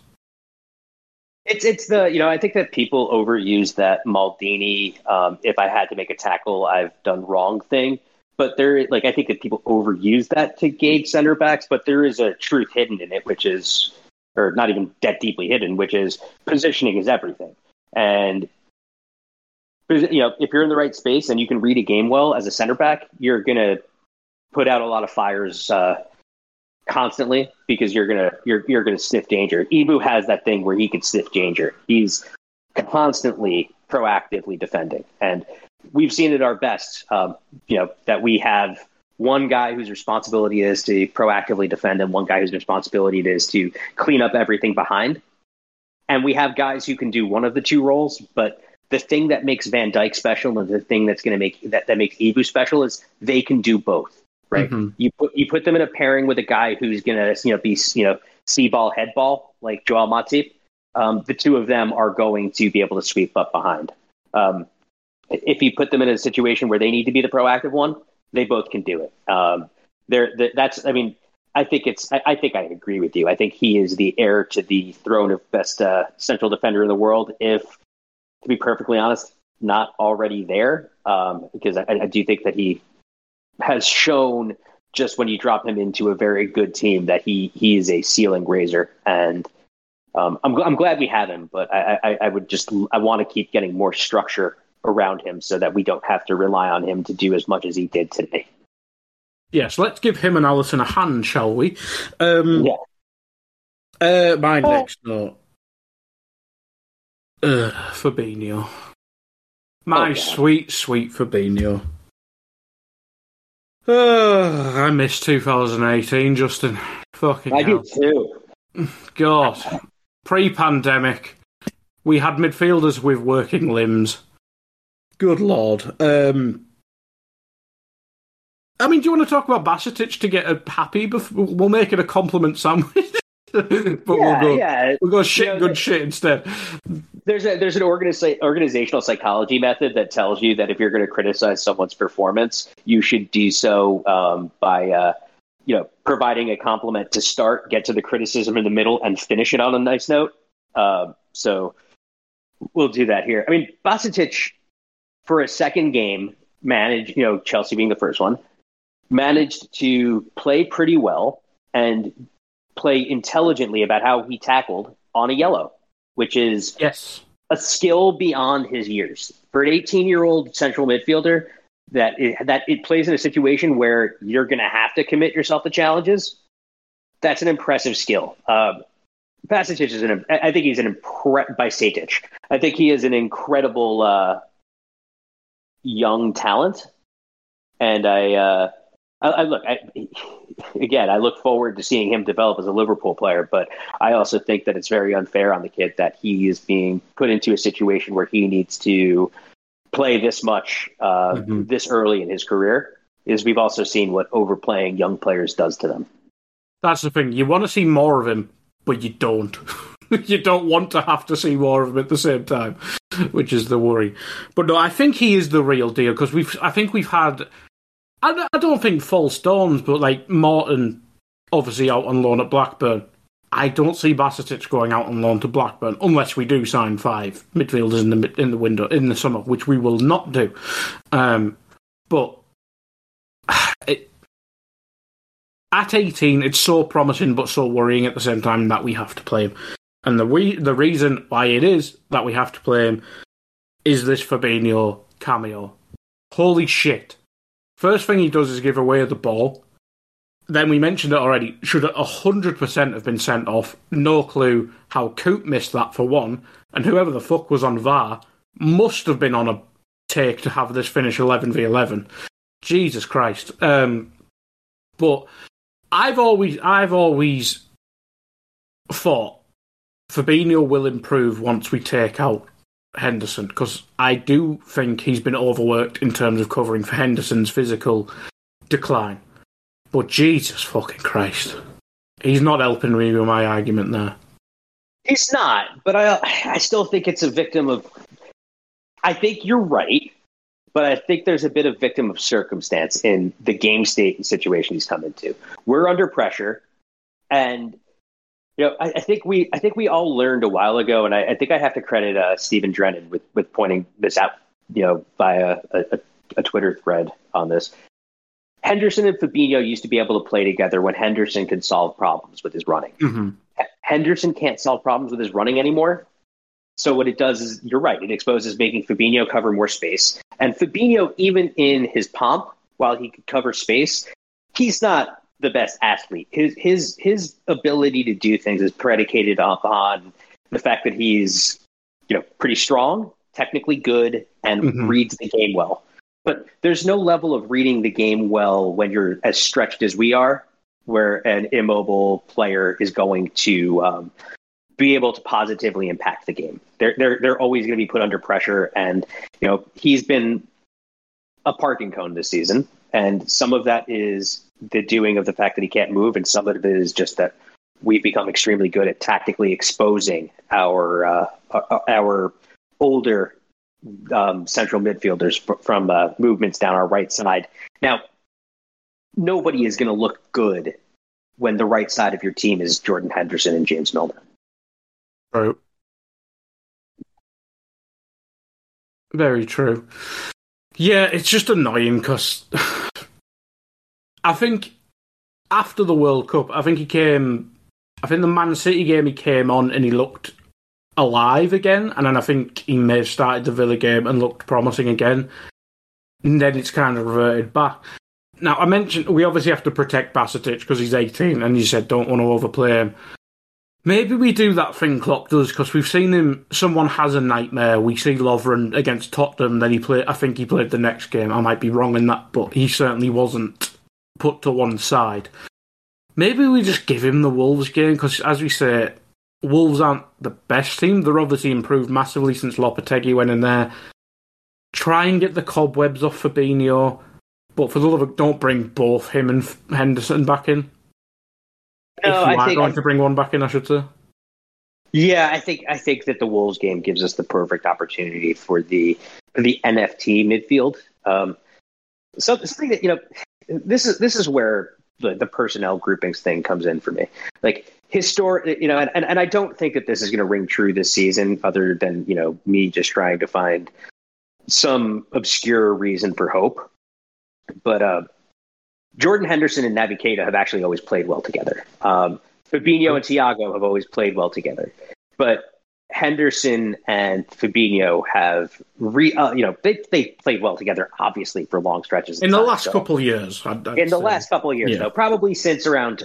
It's it's the you know I think that people overuse that Maldini. Um, if I had to make a tackle, I've done wrong thing. But there, like I think that people overuse that to gauge center backs. But there is a truth hidden in it, which is, or not even that deeply hidden, which is positioning is everything. And you know, if you're in the right space and you can read a game well as a center back, you're gonna put out a lot of fires uh, constantly because you're gonna you're you're gonna sniff danger. Ibou has that thing where he can sniff danger. He's constantly proactively defending, and we've seen at our best, um, you know, that we have one guy whose responsibility is to proactively defend and one guy whose responsibility it is to clean up everything behind. And we have guys who can do one of the two roles, but the thing that makes Van Dijk special and the thing that's going to make that, that makes Ibou special is they can do both. Right? Mm-hmm. You put you put them in a pairing with a guy who's going to you know be you know see ball head ball like Joel Matip. Um, the two of them are going to be able to sweep up behind. Um, if you put them in a situation where they need to be the proactive one, they both can do it. Um, they're, that's, I mean, I think it's, I, I, think I agree with you. I think he is the heir to the throne of best uh, central defender in the world. If, to be perfectly honest, not already there, um, because I, I do think that he has shown just when you drop him into a very good team that he he is a ceiling raiser and um, I'm I'm glad we have him, but I, I, I would just I want to keep getting more structure around him so that we don't have to rely on him to do as much as he did today. Yes, let's give him and Alisson a hand, shall we? Um, yeah. Uh, my oh. next note. Uh, Fabinho. My oh, sweet, sweet Fabinho. Uh, I miss 2018, Justin. Fucking I hell. do too. God. Pre pandemic, we had midfielders with working limbs. Good lord. Um, I mean, do you want to talk about Bajcetic to get a happy? Before, we'll make it a compliment sandwich. <laughs> <laughs> but yeah, we'll go, yeah. we'll go shit, you know, good shit instead. There's a there's an organiza- organizational psychology method that tells you that if you're going to criticize someone's performance, you should do so um, by uh, you know providing a compliment to start, get to the criticism in the middle, and finish it on a nice note. Uh, so we'll do that here. I mean, Bajcetic for a second game, managed, you know, Chelsea being the first one, managed to play pretty well and play intelligently about how he tackled on a yellow, which is yes a skill beyond his years for an 18 year old central midfielder. That it, that it plays in a situation where you're going to have to commit yourself to challenges. That's an impressive skill. Um, Bajcetic is an. I think he's an impre- Bajcetic. I think he is an incredible uh, young talent, and I, uh, I, I look I, <laughs> again. I look forward to seeing him develop as a Liverpool player, but I also think that it's very unfair on the kid that he is being put into a situation where he needs to play this much uh, mm-hmm. this early in his career. Is we've also seen what overplaying young players does to them. That's the thing. You want to see more of him, but you don't. <laughs> you don't want to have to see more of him at the same time, which is the worry. But no, I think he is the real deal because we've. I think we've had. I, I don't think false dawns, but like Morton, obviously out on loan at Blackburn. I don't see Bajcetic going out on loan to Blackburn unless we do sign five midfielders in the in the window in the summer, which we will not do. Um, but <sighs> it, at 18, it's so promising but so worrying at the same time that we have to play him. And the we the reason why it is that we have to play him is this Fabinho cameo. Holy shit. First thing he does is give away the ball. Then we mentioned it already. Should 100% have been sent off. No clue how Coote missed that for one. And whoever the fuck was on VAR must have been on a take to have this finish 11 v 11. Jesus Christ. Um, but I've always, I've always thought Fabinho will improve once we take out Henderson because I do think he's been overworked in terms of covering for Henderson's physical decline. But Jesus fucking Christ, he's not helping me with my argument there. He's not, but I I still think it's a victim of. I think you're right, but I think there's a bit of victim of circumstance in the game state and situation he's come into. We're under pressure, and you know, I, I, think we I think we all learned a while ago, and I, I think I have to credit uh, Stephen Drennan with with pointing this out, you know, via a, a, a Twitter thread on this. Henderson and Fabinho used to be able to play together when Henderson could solve problems with his running. Mm-hmm. Henderson can't solve problems with his running anymore. So what it does is, you're right, it exposes making Fabinho cover more space. And Fabinho, even in his pomp, while he could cover space, he's not the best athlete. His his his ability to do things is predicated upon the fact that he's you know pretty strong technically good and mm-hmm. reads the game well. But there's no level of reading the game well when you're as stretched as we are, where an immobile player is going to um, be able to positively impact the game. They're they're they're always going to be put under pressure, and you know he's been a parking cone this season, and some of that is the doing of the fact that he can't move, and some of it is just that we've become extremely good at tactically exposing our uh, our older um, central midfielders from uh, movements down our right side. Now, nobody is going to look good when the right side of your team is Jordan Henderson and James Milner. Right. Very true. Yeah, it's just annoying because <sighs> I think after the World Cup, I think he came. I think the Man City game he came on and he looked alive again, and then I think he may have started the Villa game and looked promising again. And then it's kind of reverted back. Now I mentioned we obviously have to protect Bajcetic because he's 18, and you said don't want to overplay him. Maybe we do that thing Klopp does because we've seen him. Someone has a nightmare. We see Lovren against Tottenham. Then he played. I think he played the next game. I might be wrong in that, but he certainly wasn't put to one side. Maybe we just give him the Wolves game because, as we say, Wolves aren't the best team. They're obviously improved massively since Lopetegui went in there. Try and get the cobwebs off Fabinho, but for the love of don't bring both him and Henderson back in. No, if you I are going I, to bring one back in, I should say. Yeah, I think I think that the Wolves game gives us the perfect opportunity for the for the NFT midfield. Um, so something that you know, this is this is where the, the personnel groupings thing comes in for me. Like historic, you know, and, and, and I don't think that this is going to ring true this season, other than you know me just trying to find some obscure reason for hope. But uh, Jordan Henderson and Naby Keita have actually always played well together. Um, Fabinho and Thiago have always played well together, but Henderson and Fabinho have re, uh, you know, they they played well together, obviously for long stretches in the time, last so. couple of years. I'd, I'd in the last couple of years, yeah. though, probably since around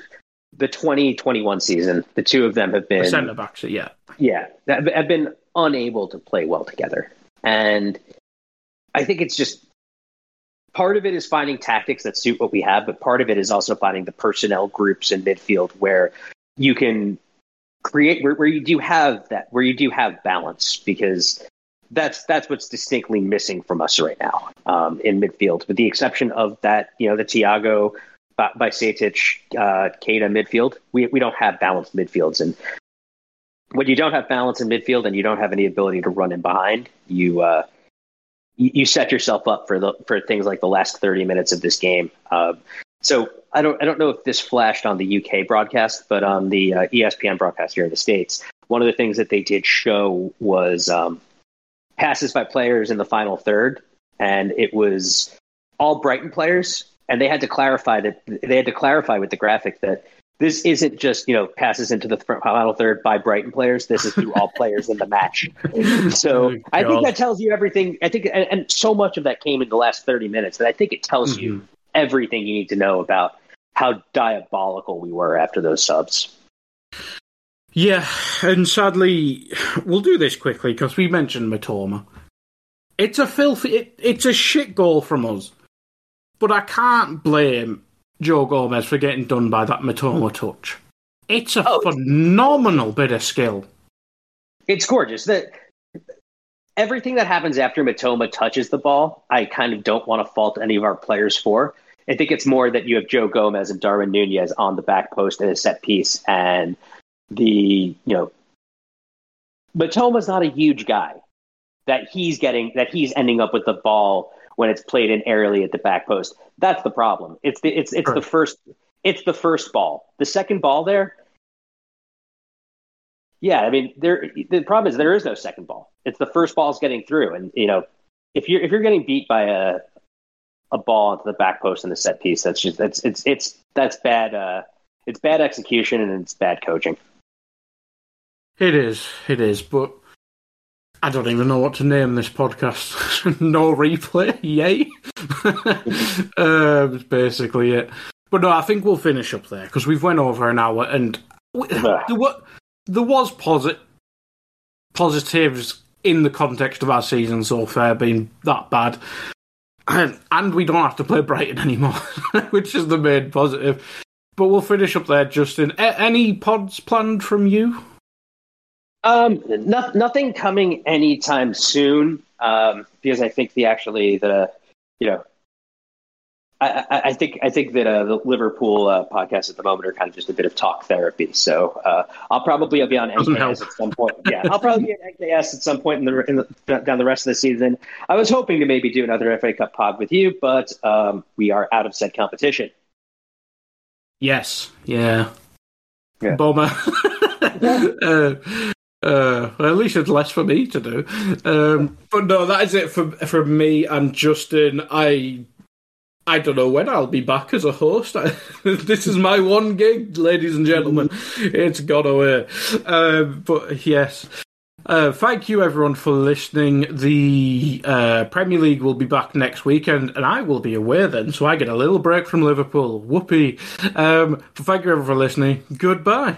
the 2021 season, the two of them have been centre backs. Yeah, yeah, have been unable to play well together, and I think it's just part of it is finding tactics that suit what we have, but part of it is also finding the personnel groups in midfield where you can create where, where you do have that where you do have balance because that's that's what's distinctly missing from us right now um, in midfield, with the exception of that you know the Thiago by, Bajcetic, uh, midfield. We we don't have balanced midfields, and when you don't have balance in midfield and you don't have any ability to run in behind, you uh, you, set yourself up for the for things like the last 30 minutes of this game. Uh, so I don't I don't know if this flashed on the UK broadcast, but on the uh, ESPN broadcast here in the states, one of the things that they did show was um, passes by players in the final third, and it was all Brighton players, and they had to clarify that they had to clarify with the graphic that this isn't just you know passes into the final third by Brighton players. This is through all players in the match. <laughs> So oh, I think that tells you everything. I think, and, and, so much of that came in the last thirty minutes that I think it tells mm-hmm. you everything you need to know about how diabolical we were after those subs. Yeah, and sadly, we'll do this quickly because we mentioned Mitoma. It's a filthy, it, it's a shit goal from us, but I can't blame Joe Gomez for getting done by that Mitoma touch. It's a oh, phenomenal bit of skill. It's gorgeous. That everything that happens after Mitoma touches the ball, I kind of don't want to fault any of our players for. I think it's more that you have Joe Gomez and Darwin Nunez on the back post in a set piece, and the you know Mitoma's not a huge guy. That he's getting that he's ending up with the ball when it's played in aerially at the back post. That's the problem. It's the it's it's the first it's the first ball. The second ball there. Yeah, I mean, there. The problem is there is no second ball. It's the first ball's getting through, and you know, if you're if you're getting beat by a a ball into the back post in the set piece, that's just that's it's it's that's bad. Uh, it's bad execution and it's bad coaching. It is, it is, but I don't even know what to name this podcast. <laughs> no replay, yay. <laughs> um, basically it. But no, I think we'll finish up there because we've went over an hour and we, there, were, there was posit- positives in the context of our season so far being that bad. And, and we don't have to play Brighton anymore, <laughs> which is the main positive. But we'll finish up there, Justin. A- any pods planned from you? Um, no, nothing coming anytime soon. Um, because I think the actually the you know I, I, think I think that uh, the Liverpool uh, podcast at the moment are kind of just a bit of talk therapy. So uh, I'll probably be on NKS at some point. Yeah, I'll probably be on NKS at some point in the, in the, down the rest of the season. I was hoping to maybe do another FA Cup pod with you, but um, we are out of said competition. Yes. Yeah. yeah. Bomber. <laughs> uh, uh, well, at least it's less for me to do. Um, but no, that is it for from me and Justin. I I don't know when I'll be back as a host. <laughs> this is my one gig, ladies and gentlemen. It's gone away. Uh, but yes. Uh, thank you, everyone, for listening. The uh, Premier League will be back next weekend, and I will be away then, so I get a little break from Liverpool. Whoopee. Um, thank you, everyone, for listening. Goodbye.